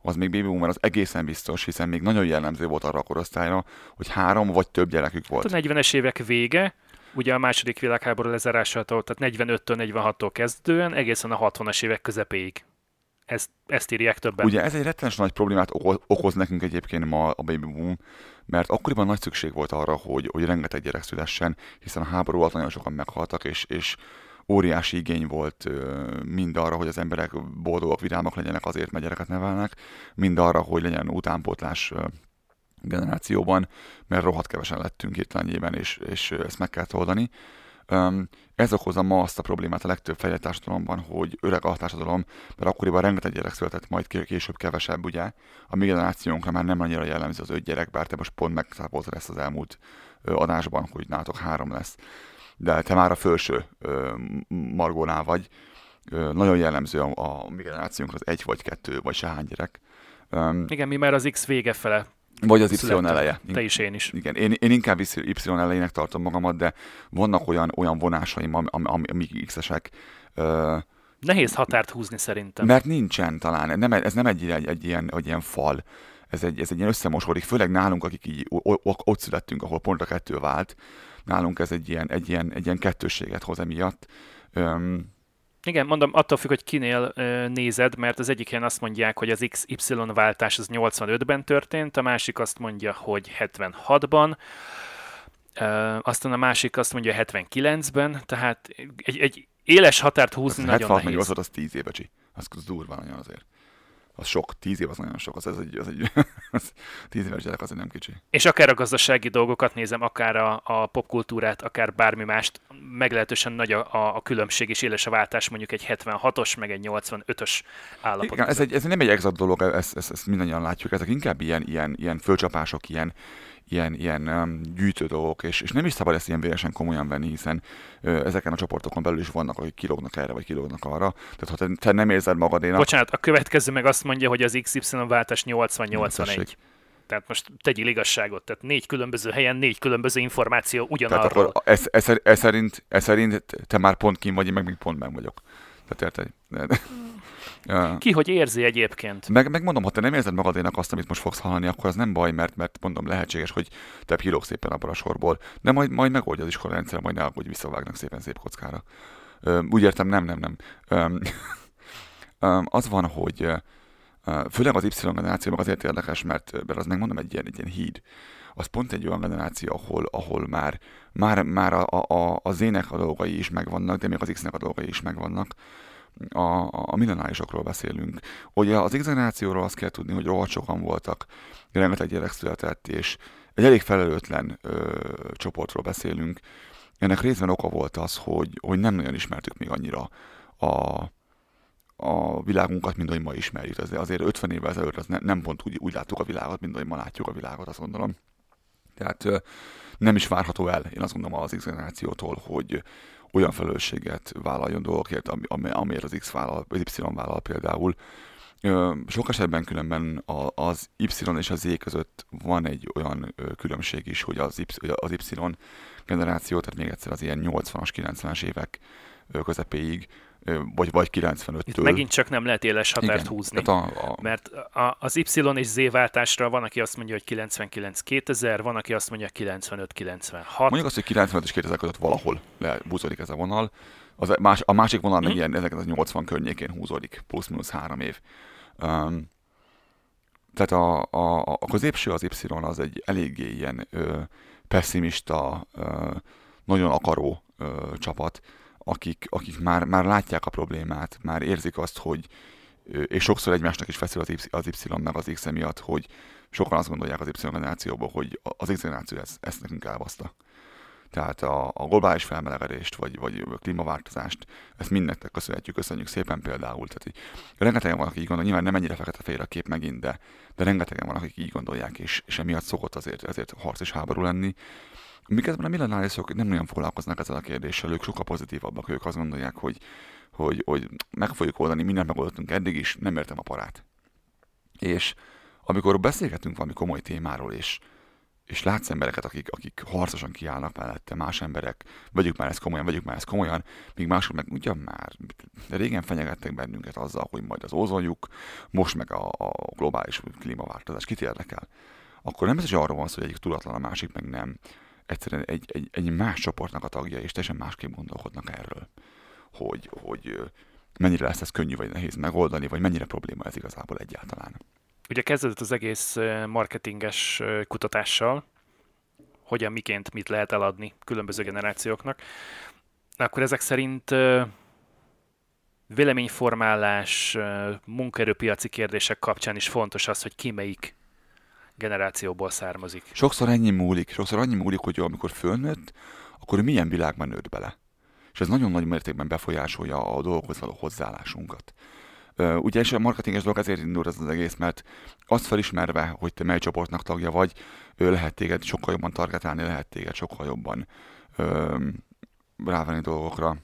az még baby boomer az egészen biztos, hiszen még nagyon jellemző volt arra a korosztályra, hogy három vagy több gyerekük volt. A 40-es évek vége, ugye a második világháború lezárásától, tehát 45-től 46-tól kezdően egészen a 60-as évek közepéig. Ezt, ezt írják többen. Ugye ez egy rettenes nagy problémát oko- okoz nekünk egyébként ma a baby boom, mert akkoriban nagy szükség volt arra, hogy, hogy rengeteg gyerek szülessen, hiszen a háború alatt nagyon sokan meghaltak, és, és óriási igény volt mind arra, hogy az emberek boldogok, vidámak legyenek azért, mert gyereket nevelnek, mind arra, hogy legyen utánpótlás generációban, mert rohadt kevesen lettünk hirtelenjében, és, és ö, ezt meg kell oldani. Ez okozza ma azt a problémát a legtöbb fejlett társadalomban, hogy öreg a társadalom, mert akkoriban rengeteg gyerek született, majd ké- később kevesebb, ugye. A mi generációnkra már nem annyira jellemző az öt gyerek, bár te most pont megszápoltad ezt az elmúlt adásban, hogy nálatok három lesz. De te már a felső margónál vagy. Nagyon jellemző a, a mi generációnkra az egy vagy kettő, vagy sehány gyerek. Öm, Igen, mi már az X vége fele. Vagy az Y eleje. Te is, én is. Igen, én, én inkább Y elejének tartom magamat, de vannak olyan, olyan vonásaim, am- am- am- amik X-esek, ö, Nehéz határt húzni szerintem. mert nincsen talán, nem, ez nem egy, egy, egy, ilyen, egy ilyen fal, ez egy, ez egy ilyen összemosódik, főleg nálunk, akik így ott születtünk, ahol pont a kettő vált, nálunk ez egy ilyen, egy ilyen, egy ilyen kettősséget hoz emiatt. Öm, Igen, mondom, attól függ, hogy kinél ö, nézed, mert az egyik helyen azt mondják, hogy az XY váltás az 85-ben történt, a másik azt mondja, hogy 76-ban, ö, aztán a másik azt mondja 79-ben, tehát egy, egy éles határt húzni az nagyon 76 meg nehéz. 80 az 10 éve, csi. Az, az durva nagyon azért. Az sok, 10 év az nagyon sok, az, az egy, az egy [LAUGHS] az 10 éves gyerek azért nem kicsi. És akár a gazdasági dolgokat nézem, akár a, a popkultúrát, akár bármi mást, meglehetősen nagy a, a, a különbség és éles a váltás mondjuk egy 76-os, meg egy 85-ös állapot. Igen, ez, egy, ez nem egy exakt dolog, ezt, ezt, ezt mindannyian látjuk, ezek inkább ilyen, ilyen, ilyen fölcsapások, ilyen, ilyen, ilyen um, gyűjtő dolgok, és, és nem is szabad ezt ilyen véresen komolyan venni, hiszen ö, ezeken a csoportokon belül is vannak, akik kilógnak erre, vagy kilógnak arra. Tehát ha te, te nem érzed magadénak, Bocsánat, a következő meg azt mondja, hogy az XY váltás 80-81. tessék. Tehát most tegyél igazságot. Tehát négy különböző helyen, négy különböző információ tehát ugyanarról. akkor ez, ez, ez, szerint, ez szerint te már pont kim vagy, én meg még pont ben vagyok. Tehát érted? [LAUGHS] Ki hogy érzi egyébként? Meg, megmondom, ha te nem érzed magadénak azt, amit most fogsz hallani, akkor az nem baj, mert, mert mondom, lehetséges, hogy te kilóg szépen abban a sorból. De majd, majd megoldja az iskola rendszer, majd ne aggódj, visszavágnak szépen szép kockára. Úgy értem, nem, nem, nem. [LAUGHS] Az van, hogy főleg az Y generáció meg azért érdekes, mert, mert az megmondom egy ilyen, egy ilyen híd. Az pont egy olyan generáció, ahol, ahol már, már, már a, a, a, a Z-nek a dolgai is megvannak, de még az X-nek a dolgai is megvannak a, a, millenárisokról beszélünk. Ugye az X generációról azt kell tudni, hogy rohadt sokan voltak, rengeteg gyerek született, és egy elég felelőtlen ö, csoportról beszélünk. ennek részben oka volt az, hogy, hogy nem nagyon ismertük még annyira a, a világunkat, mint ahogy ma ismerjük. Ez azért 50 évvel ezelőtt az ne, nem pont úgy, úgy láttuk a világot, mint ahogy ma látjuk a világot, azt gondolom. Tehát nem is várható el, én azt gondolom az X generációtól, hogy olyan felelősséget vállaljon dolgokért, ami, ami- amiért az X vállal, az Y vállal például. Sok esetben különben az Y és az Z között van egy olyan különbség is, hogy az az y generáció, tehát még egyszer az ilyen 80-as, 90-es évek közepéig, vagy, vagy 95-től. Itt megint csak nem lehet éles határt Igen, húzni. A, a, Mert a, az Y és Z váltásra van, aki azt mondja, hogy 99-2000, van, aki azt mondja 95-96. Mondjuk azt, hogy 95 és 2000 között valahol lebúzódik ez a vonal. Az más, a másik vonal meg Mhm. ilyen 1980 környékén húzódik, plusz-minusz három év. Um, tehát a, a, a középső, az Y az egy eléggé ilyen ö, pessimista, ö, nagyon akaró ö, csapat, akik, akik már, már látják a problémát, már érzik azt, hogy és sokszor egymásnak is feszül az Y, meg az X miatt, hogy sokan azt gondolják az Y generációban, hogy az X generáció ezt, ezt nekünk elbaszta. Tehát a, a globális felmelegedést, vagy, vagy a klímaváltozást, ezt mindnek köszönhetjük, köszönjük szépen például. Tehát így, rengetegen vannak, akik így gondolják, nyilván nem ennyire fekete-fehér a kép megint, de, de rengetegen vannak, akik így gondolják, és, és emiatt szokott azért, azért harc és háború lenni. Miközben a millenárisok nem nagyon foglalkoznak ezzel a kérdéssel, ők sokkal pozitívabbak, ők azt gondolják, hogy, hogy, hogy meg fogjuk oldani, mindent megoldottunk eddig is, nem értem a parát. És amikor beszélgetünk valami komoly témáról, és, és látsz embereket, akik, akik harcosan kiállnak mellette, más emberek, vegyük már ezt komolyan, vegyük már ezt komolyan, míg mások meg ugyan már, régen fenyegettek bennünket azzal, hogy majd az ózonjuk, most meg a, a globális klímaváltozás, kit érdekel. Akkor nem ez arról van szó, hogy egyik tudatlan, a másik meg nem. Egyszerűen egy, egy, egy más csoportnak a tagja, és teljesen másképp gondolkodnak erről. Hogy, hogy mennyire lesz ez könnyű vagy nehéz megoldani, vagy mennyire probléma ez igazából egyáltalán. Ugye kezdődött az egész marketinges kutatással, hogyan, miként, mit lehet eladni különböző generációknak. Akkor ezek szerint véleményformálás, munkaerőpiaci kérdések kapcsán is fontos az, hogy ki melyik generációból származik. Sokszor ennyi múlik, sokszor annyi múlik, hogy amikor fölnőtt, akkor milyen világban nőtt bele. És ez nagyon nagy mértékben befolyásolja a dolgokhoz való hozzáállásunkat. Ugye és a marketinges dolog ezért indult ez az egész, mert azt felismerve, hogy te mely csoportnak tagja vagy, ő lehet téged sokkal jobban targetálni, lehet téged sokkal jobban ö, rávenni dolgokra,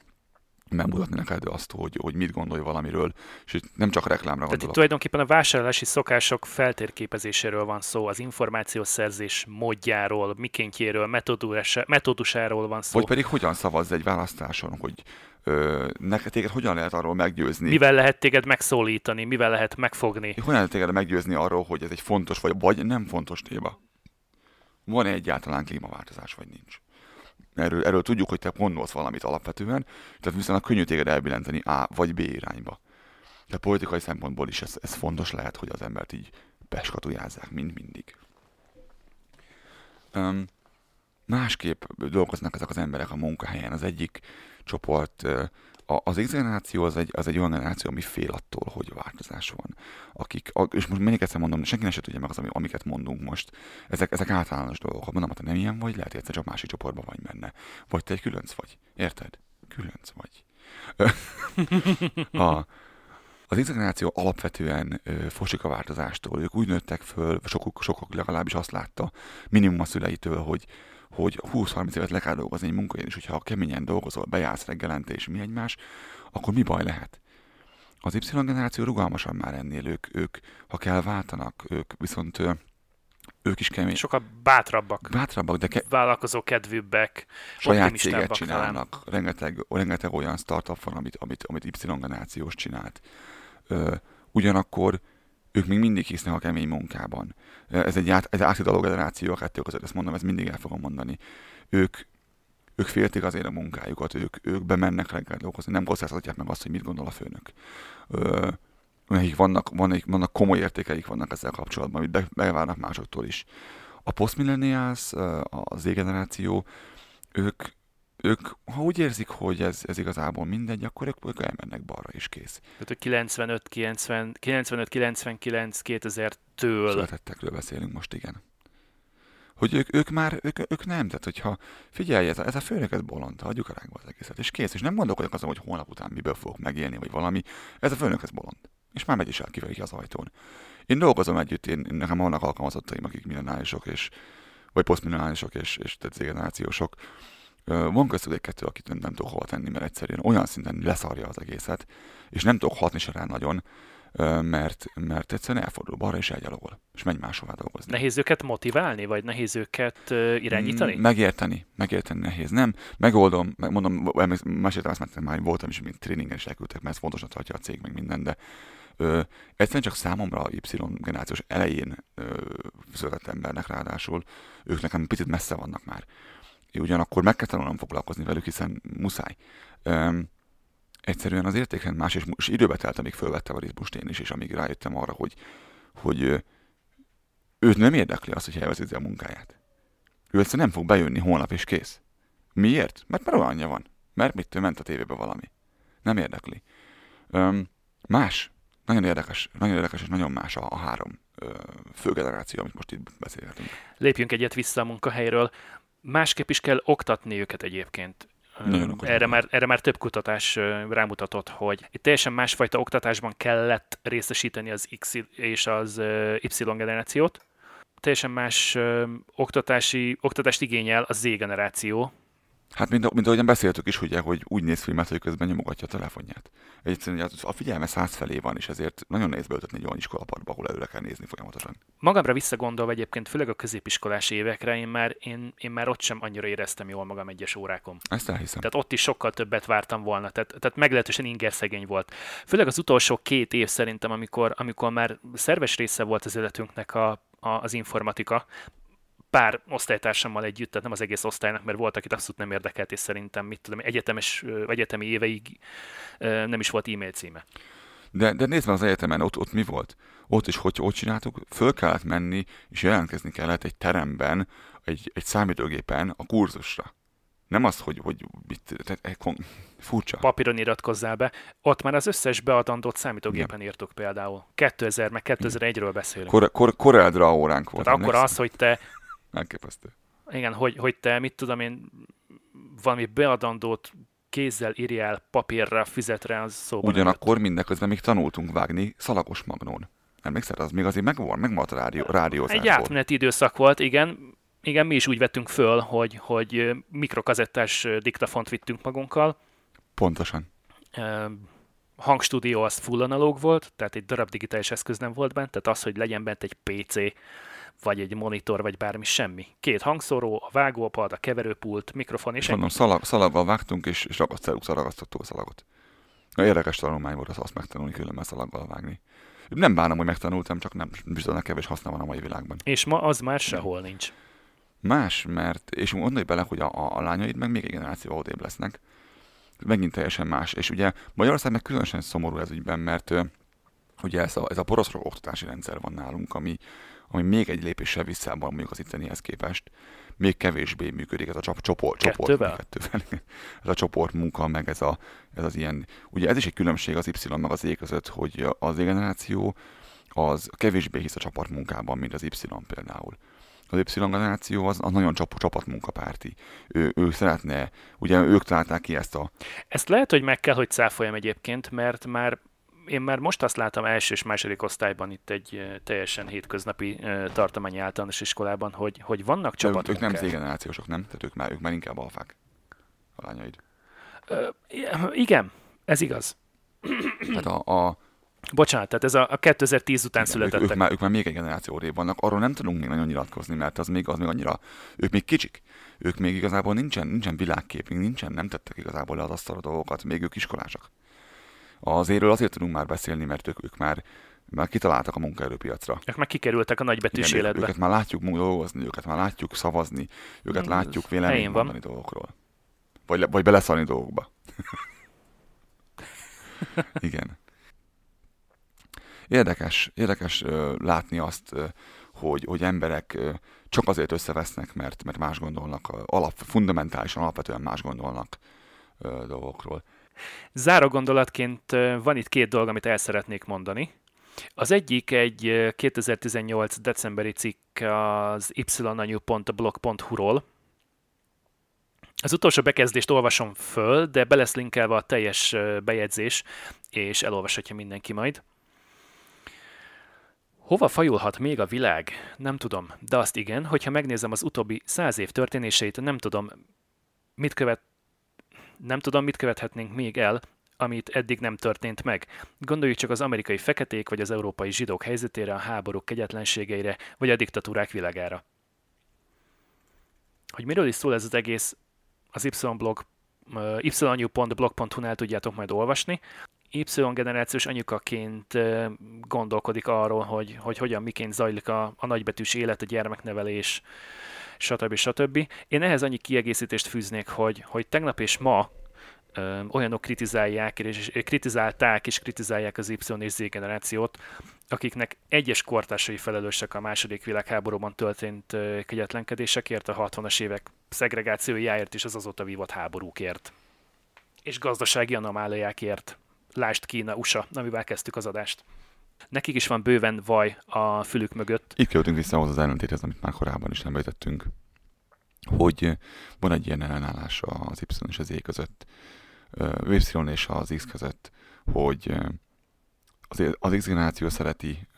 megmutatni neked azt, hogy, hogy mit gondolj valamiről, és itt nem csak reklámra Tehát itt gondolok. tulajdonképpen a vásárlási szokások feltérképezéséről van szó, az információszerzés módjáról, mikéntjéről, metódusáról van szó. Vagy pedig hogyan szavazz egy választáson, hogy ö, neked téged hogyan lehet arról meggyőzni, Mivel lehet téged megszólítani, mivel lehet megfogni. Hogyan lehet téged meggyőzni arról, hogy ez egy fontos vagy, vagy nem fontos téma? Van-e egyáltalán klímaváltozás, vagy nincs? Erről, erről tudjuk, hogy te gondolsz valamit alapvetően, tehát viszonylag könnyű téged elbillenteni A vagy B irányba. De politikai szempontból is ez, ez fontos lehet, hogy az embert így beskatujázzák, mint mindig. Um, másképp dolgoznak ezek az emberek a munkahelyen. Az egyik csoport, a- az X generáció az egy, az egy olyan generáció, ami fél attól, hogy változás van. Akik, és most még egyszer mondom, senki se tudja meg az, ami- amiket mondunk most. Ezek, ezek általános dolgok. Ha mondom, te nem ilyen vagy, lehet, hogy egyszer csak másik csoportban vagy benne. Vagy te egy különc vagy. Érted? Különc vagy. a, az X alapvetően ö, fosik a változástól. Ők úgy nőttek föl, sokuk, sokuk legalábbis azt látta, minimum a szüleitől, hogy, hogy 20-30 évet le kell dolgozni egy munkahelyen, és hogyha keményen dolgozol, bejársz reggelente és mi egymás, akkor mi baj lehet? Az Y generáció rugalmasan már ennél, ők, ők ha kell váltanak, ők viszont ők is kemény, Sokkal bátrabbak, bátrabbak, de ke- vállalkozó kedvűbbek, saját céget csinálnak. Rengeteg, rengeteg olyan startup van, amit, amit, amit Y generációs csinált. Ö, ugyanakkor ők még mindig hisznek a kemény munkában. Ez egy, át, ez átidaló generáció a kettő között, ezt mondom, ezt mindig el fogom mondani. Ők, ők féltik azért a munkájukat, ők, ők bemennek reggel dolgozni, nem kockáztatják meg azt, hogy mit gondol a főnök. Ö, nekik vannak, vannak, vannak komoly értékeik vannak ezzel kapcsolatban, amit be, bevárnak másoktól is. A postmillennials, ö, a Z generáció, ők, ők, ha úgy érzik, hogy ez, ez igazából mindegy, akkor ők, ők elmennek balra és kész. Tehát, hogy 95, 90, 95, 99, 2000-től Születettekről beszélünk most, igen. hogy ők, ők már, ők, ők nem, tehát hogyha figyelj, ez a, ez a főnök, ez bolond, hagyjuk a rákba az egészet, és kész, és nem gondolkodok azon, hogy holnap után miből fogok megélni, vagy valami, ez a főnök, ez bolond. És már megy is el kifelé az ajtón. Én dolgozom együtt, én, én nekem vannak alkalmazottaim, akik millenárisok, és, vagy posztmillenárisok, és, és tehát generációsok. Van köztük egy-kettő, akit nem, tudok hova tenni, mert egyszerűen olyan szinten leszarja az egészet, és nem tudok hatni se rá nagyon, mert, mert egyszerűen elfordul balra és elgyalogol, és megy máshová dolgozni. Nehéz őket motiválni, vagy nehéz őket irányítani? Mm, Megérteni, megérteni nehéz. Nem, megoldom, meg mondom, emléksz- meséltem ezt, mert már voltam is, mint tréningen is elküldtek, mert ez fontosnak tartja a cég, meg minden, de ö, egyszerűen csak számomra a Y generációs elején ö, született embernek ráadásul, ők nekem picit messze vannak már. Ugyanakkor meg kell tanulnom foglalkozni velük, hiszen muszáj. Ö, egyszerűen az értékrend más, és, és időbe telt, amíg fölvettem a ritmust én is, és amíg rájöttem arra, hogy, hogy őt nem érdekli az, hogy elveszíti a munkáját. Ő egyszerűen nem fog bejönni holnap és kész. Miért? Mert már olyanja van. Mert mit ment a tévébe valami. Nem érdekli. Öm, más. Nagyon érdekes, nagyon érdekes és nagyon más a, a három fő generáció, amit most itt beszélhetünk. Lépjünk egyet vissza a munkahelyről. Másképp is kell oktatni őket egyébként. Nagyon Erre már, erre már több kutatás rámutatott, hogy itt teljesen másfajta oktatásban kellett részesíteni az X és az Y generációt. Teljesen más oktatási, oktatást igényel a Z generáció. Hát, mint, mint ahogyan beszéltük is, ugye, hogy úgy néz filmet, hogy közben nyomogatja a telefonját. Egyszerűen ugye a figyelme száz felé van, és ezért nagyon nehéz beöltetni egy olyan iskolapadba, ahol előre kell nézni folyamatosan. Magamra visszagondolva egyébként, főleg a középiskolás évekre, én már, én, én már ott sem annyira éreztem jól magam egyes órákon. Ezt elhiszem. Tehát ott is sokkal többet vártam volna, tehát, tehát meglehetősen ingerszegény volt. Főleg az utolsó két év szerintem, amikor, amikor már szerves része volt az életünknek a, a, az informatika, pár osztálytársammal együtt, tehát nem az egész osztálynak, mert volt, akit abszolút nem érdekelt, és szerintem, mit tudom, egyetemes, egyetemi éveig nem is volt e-mail címe. De, de nézd meg az egyetemen, ott, ott mi volt? Ott is, hogy hogy csináltuk, föl kellett menni, és jelentkezni kellett egy teremben, egy, egy számítógépen a kurzusra. Nem az, hogy, hogy mit, tehát, eh, kon- furcsa. Papíron iratkozzál be, ott már az összes beadandót számítógépen írtuk például. 2000 meg 2001-ről beszélünk. Kor, kor, Corel Draw óránk volt. Tehát akkor az, hogy te Elképesztő. Igen, hogy, hogy te, mit tudom én, valami beadandót kézzel írjál papírra, füzetre, az szóban Ugyanakkor mindeközben még tanultunk vágni szalagos magnón. Emlékszel, az még azért megvan, megmaradt a rádió, rádiózás. Egy átmeneti időszak volt, igen. Igen, mi is úgy vettünk föl, hogy, hogy mikrokazettás diktafont vittünk magunkkal. Pontosan. Ö, Hangstúdió az full analóg volt, tehát egy darab digitális eszköz nem volt bent, tehát az, hogy legyen bent egy PC, vagy egy monitor, vagy bármi, semmi. Két hangszóró, a vágópad, a keverőpult, mikrofon, és mondom, szalag, szalaggal vágtunk, és, és ceruxa ragasztottuk a szalagot. Na, érdekes tanulmány volt az azt megtanulni, különben szalaggal vágni. Nem bánom, hogy megtanultam, csak nem bizony kevés haszna van a mai világban. És ma az már sehol nincs. Más, mert, és gondolj bele, hogy a, a, lányaid meg még egy generáció odébb lesznek. Megint teljesen más. És ugye Magyarország meg különösen szomorú ez ügyben, mert ugye ez a, ez a poroszról oktatási rendszer van nálunk, ami, ami még egy lépéssel visszában mondjuk az ittenihez képest, még kevésbé működik ez a csop, csoport, csoport Kettővel? ez a csoport munka, meg ez, a, ez az ilyen, ugye ez is egy különbség az Y meg az E között, hogy az E generáció az kevésbé hisz a csapatmunkában, mint az Y például. Az Y generáció az, az nagyon csap, csapatmunkapárti. Ő, ő szeretne, ugye ők találták ki ezt a, Ezt lehet, hogy meg kell, hogy cáfoljam egyébként, mert már én már most azt látom első és második osztályban itt egy teljesen hétköznapi tartományi általános iskolában, hogy, hogy vannak ők, ők nem generációsok, nem? Tehát ők már, ők már inkább alfák. A lányaid. Ö, Igen, ez igaz. Tehát a, a Bocsánat, tehát ez a, a 2010 után igen, ők, születettek. ők, már, ők már még egy generáció odébb vannak. Arról nem tudunk még nagyon nyilatkozni, mert az még, az még annyira, ők még kicsik. Ők még igazából nincsen, nincsen világképünk, nincsen, nem tettek igazából le az asztalra dolgokat, még ők iskolásak. Az éről azért tudunk már beszélni, mert ők, ők már, már kitaláltak a munkaerőpiacra. Ők már kikerültek a nagybetűs Igen, életbe. Őket már látjuk dolgozni, őket már látjuk szavazni, őket Mm, látjuk ez véleményt helyén van. mondani dolgokról. Vagy, le, vagy beleszalni dolgokba. [LAUGHS] Igen. Érdekes, érdekes ö, látni azt, ö, hogy, hogy emberek ö, csak azért összevesznek, mert, mert más gondolnak, alap, fundamentálisan, alapvetően más gondolnak ö, dolgokról. Záró gondolatként van itt két dolog, amit el szeretnék mondani. Az egyik egy ö, 2018. decemberi cikk az yanyu.blog.hu-ról. Az utolsó bekezdést olvasom föl, de be lesz linkelve a teljes bejegyzés, és elolvashatja mindenki majd. Hova fajulhat még a világ? Nem tudom, de azt igen, hogyha megnézem az utóbbi száz év történéseit, nem tudom, mit követ, nem tudom, mit követhetnénk még el, amit eddig nem történt meg. Gondoljuk csak az amerikai feketék vagy az európai zsidók helyzetére, a háborúk kegyetlenségeire, vagy a diktatúrák világára. Hogy miről is szól ez az egész, az y-blog, el tudjátok majd olvasni. Y-generációs anyukaként ö, gondolkodik arról, hogy, hogy hogyan, miként zajlik a, a nagybetűs élet, a gyermeknevelés, stb. stb. Én ehhez annyi kiegészítést fűznék, hogy, hogy tegnap és ma ö, olyanok kritizálják, és kritizálták és kritizálják az Y és Z generációt, akiknek egyes kortársai felelősek a második világháborúban történt kegyetlenkedésekért, a 60-as évek szegregációjáért és az azóta vívott háborúkért. És gazdasági anomáliákért. Lásd Kína, USA, amivel kezdtük az adást. Nekik is van bőven vaj a fülük mögött. Itt kerültünk vissza ahhoz az ellentéthez, amit már korábban is említettünk, hogy van egy ilyen ellenállás az Y és az Z között, Y és az X között, hogy az, az X generáció szereti,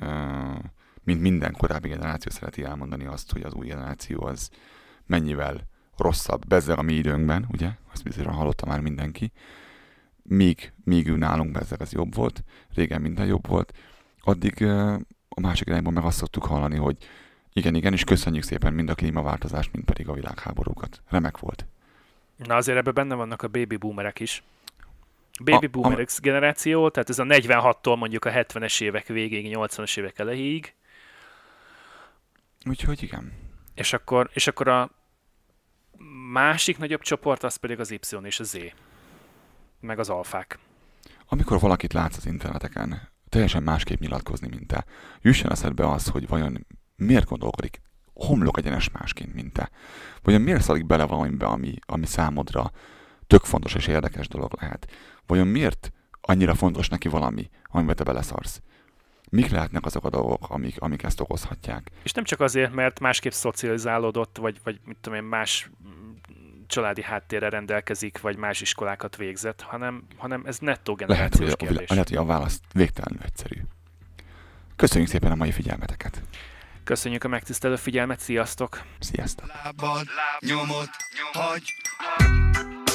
mint minden korábbi generáció szereti elmondani azt, hogy az új generáció az mennyivel rosszabb, bezzeg a mi időnkben, ugye, azt bizonyos hallotta már mindenki, míg, míg ő nálunk bezzeg az jobb volt, régen minden jobb volt, addig a másik irányban meg azt szoktuk hallani, hogy igen, igen, és köszönjük szépen mind a klímaváltozást, mind pedig a világháborúkat. Remek volt. Na azért ebben benne vannak a baby boomerek is. Baby A- boomer X generáció, tehát ez a 46-tól mondjuk a 70-es évek végéig, 80-as évek elejéig, Úgyhogy igen. és akkor, és akkor a másik nagyobb csoport az pedig az Y és a Z. Meg az alfák. Amikor valakit látsz az interneteken, teljesen másképp nyilatkozni, mint te, jusson eszedbe az, hogy vajon miért gondolkodik homlok egyenes másként, mint te. Vajon miért szalik bele valamibe, ami, ami számodra tök fontos és érdekes dolog lehet. Vajon miért annyira fontos neki valami, amiben te beleszarsz? Mik lehetnek azok a dolgok, amik, amik ezt okozhatják? És nem csak azért, mert másképp szocializálódott, vagy, vagy mit tudom én, más családi háttérre rendelkezik, vagy más iskolákat végzett, hanem, hanem ez nettó Lehet, hogy generációs a, kérdés. lehet, hogy a válasz végtelenül egyszerű. Köszönjük szépen a mai figyelmeteket. Köszönjük a megtisztelő figyelmet, sziasztok! Sziasztok! Lábad, nyomot, hagy Ha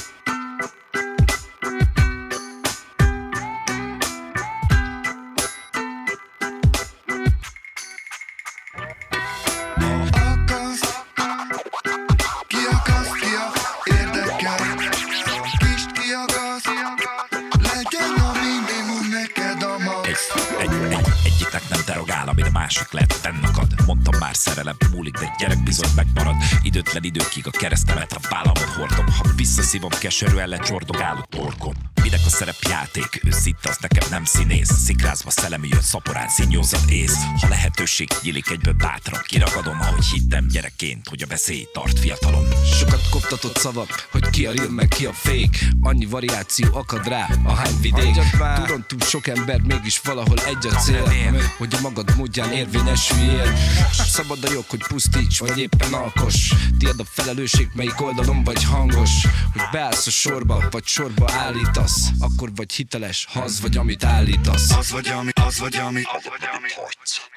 egyiknek nem derogál, amit a másik lehet fennakad Mondtam már szerelem múlik, de gyerek bizony megmarad. Időtlen időkig a keresztemet a vállamon hordom. Ha visszaszívom keserűen lecsordogál a torkom Minek a szerepjáték, őszinte az nekem nem színész. Szikrázva szellemi jön szaporán színjózat ész. Ha lehetőség nyílik egyből bátran Kiragadom, ahogy hittem gyerekként, hogy a veszély tart fiatalon. Sokat koptatott szavak, hogy ki a real meg ki a fake. Annyi variáció akad rá, a hány vidék Túron túl sok ember, mégis valahol egy a cél. Hogy a magad módján érvényesüljél. Szabad a jog, hogy pusztíts, vagy éppen alkos. Tiad a felelősség, melyik oldalon vagy hangos. Hogy beállsz a sorba, vagy sorba állítasz Akkor vagy hiteles, ha az vagy, amit állítasz. Az vagy, ami, az vagy, ami Az vagy, amit Az vagy,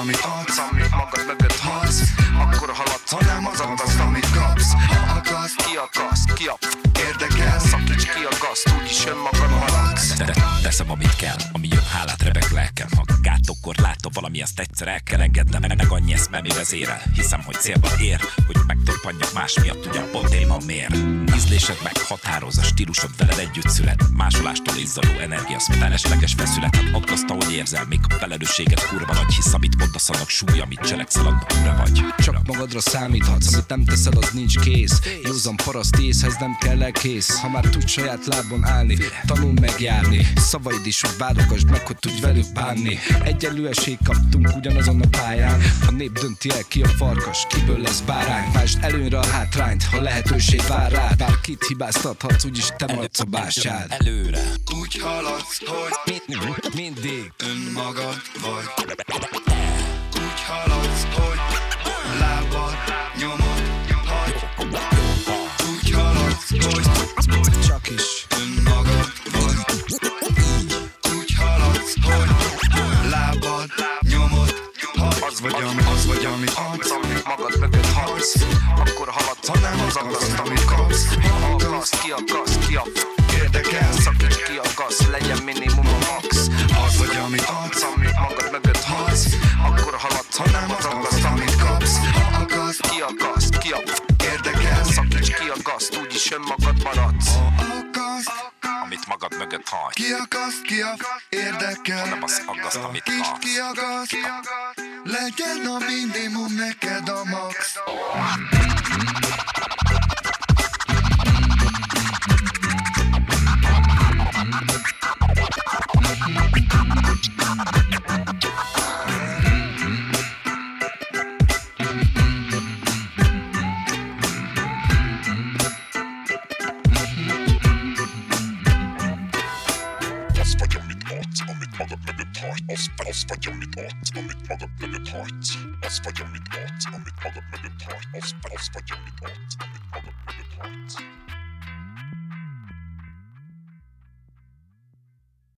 amit adsz Amit magad mögött hasz, akkor haladsz Ha nem az adsz, amit kapsz. Ha akarsz, Ki akaszt, ki a érdekel szakíts ki a gazt, úgyis önmagad maradsz. De teszem, amit kell, ami jön, hálát rebek lelkem. Ha gátokkor látom valami, azt egyszer el kell engednem Meg annyi eszmemi vezérel, hiszem, hogy célba ér Hogy megtorpanjak más miatt, ugye abból téma mér. Ízlésed meg határoz, a stílusod veled együtt szület Másolástól izzadó energia, az felesleges feszület. Hát aggaszta, hogy érzel, még a felelősséget kurva nagy Hisz amit mondasz, annak súly, amit cselekszel, annak ura vagy. Csak magadra számíthatsz, amit nem teszel, az nincs kész. Józan paraszt észhez nem kell elkész Ha már tudsz saját lábon állni, tanul megjárni. Szavaid is, hogy válogasd meg, hogy tudj velük bánni. Egyenlő esélyt kaptunk ugyanazon a pályán. Ha nép dönti el ki a farkas, kiből lesz bárány. Vásd előnyre a hátrányt, ha lehetőség vár rád. Bárkit hibáztathatsz, úgyis te maradsz a bástyád Előre. Úgy haladsz, hogy Mind- Mindig önmagad vagy Úgy haladsz, lábad nyomod hagy Úgy haladsz, csak is vagy Úgy haladsz, lábad nyomod hagy Az vagy, ami, az vagy, magad mögött Akkor haladsz, ha nem az aggaszt, amit Ha akaszt, ki akaszt, ki a f- Érdekel, Szakíts ki akaszt, legyen minimum a max. Az vagy, amit adsz akaszt, úgyis önmagad maradsz. Akarsz, Amit magad mögött hagy ki akaszt, ki a érdekel. Nem az aggaszt, amit kapsz. ki akaszt, legyen a minimum neked a max. Az Asper, asper, gjør mitt åt, og mitt mage ble betalt. Asper, gjør mitt åt, og mitt mage ble betalt. Asper, asper, gjør mitt åt, og mitt mage ble betalt.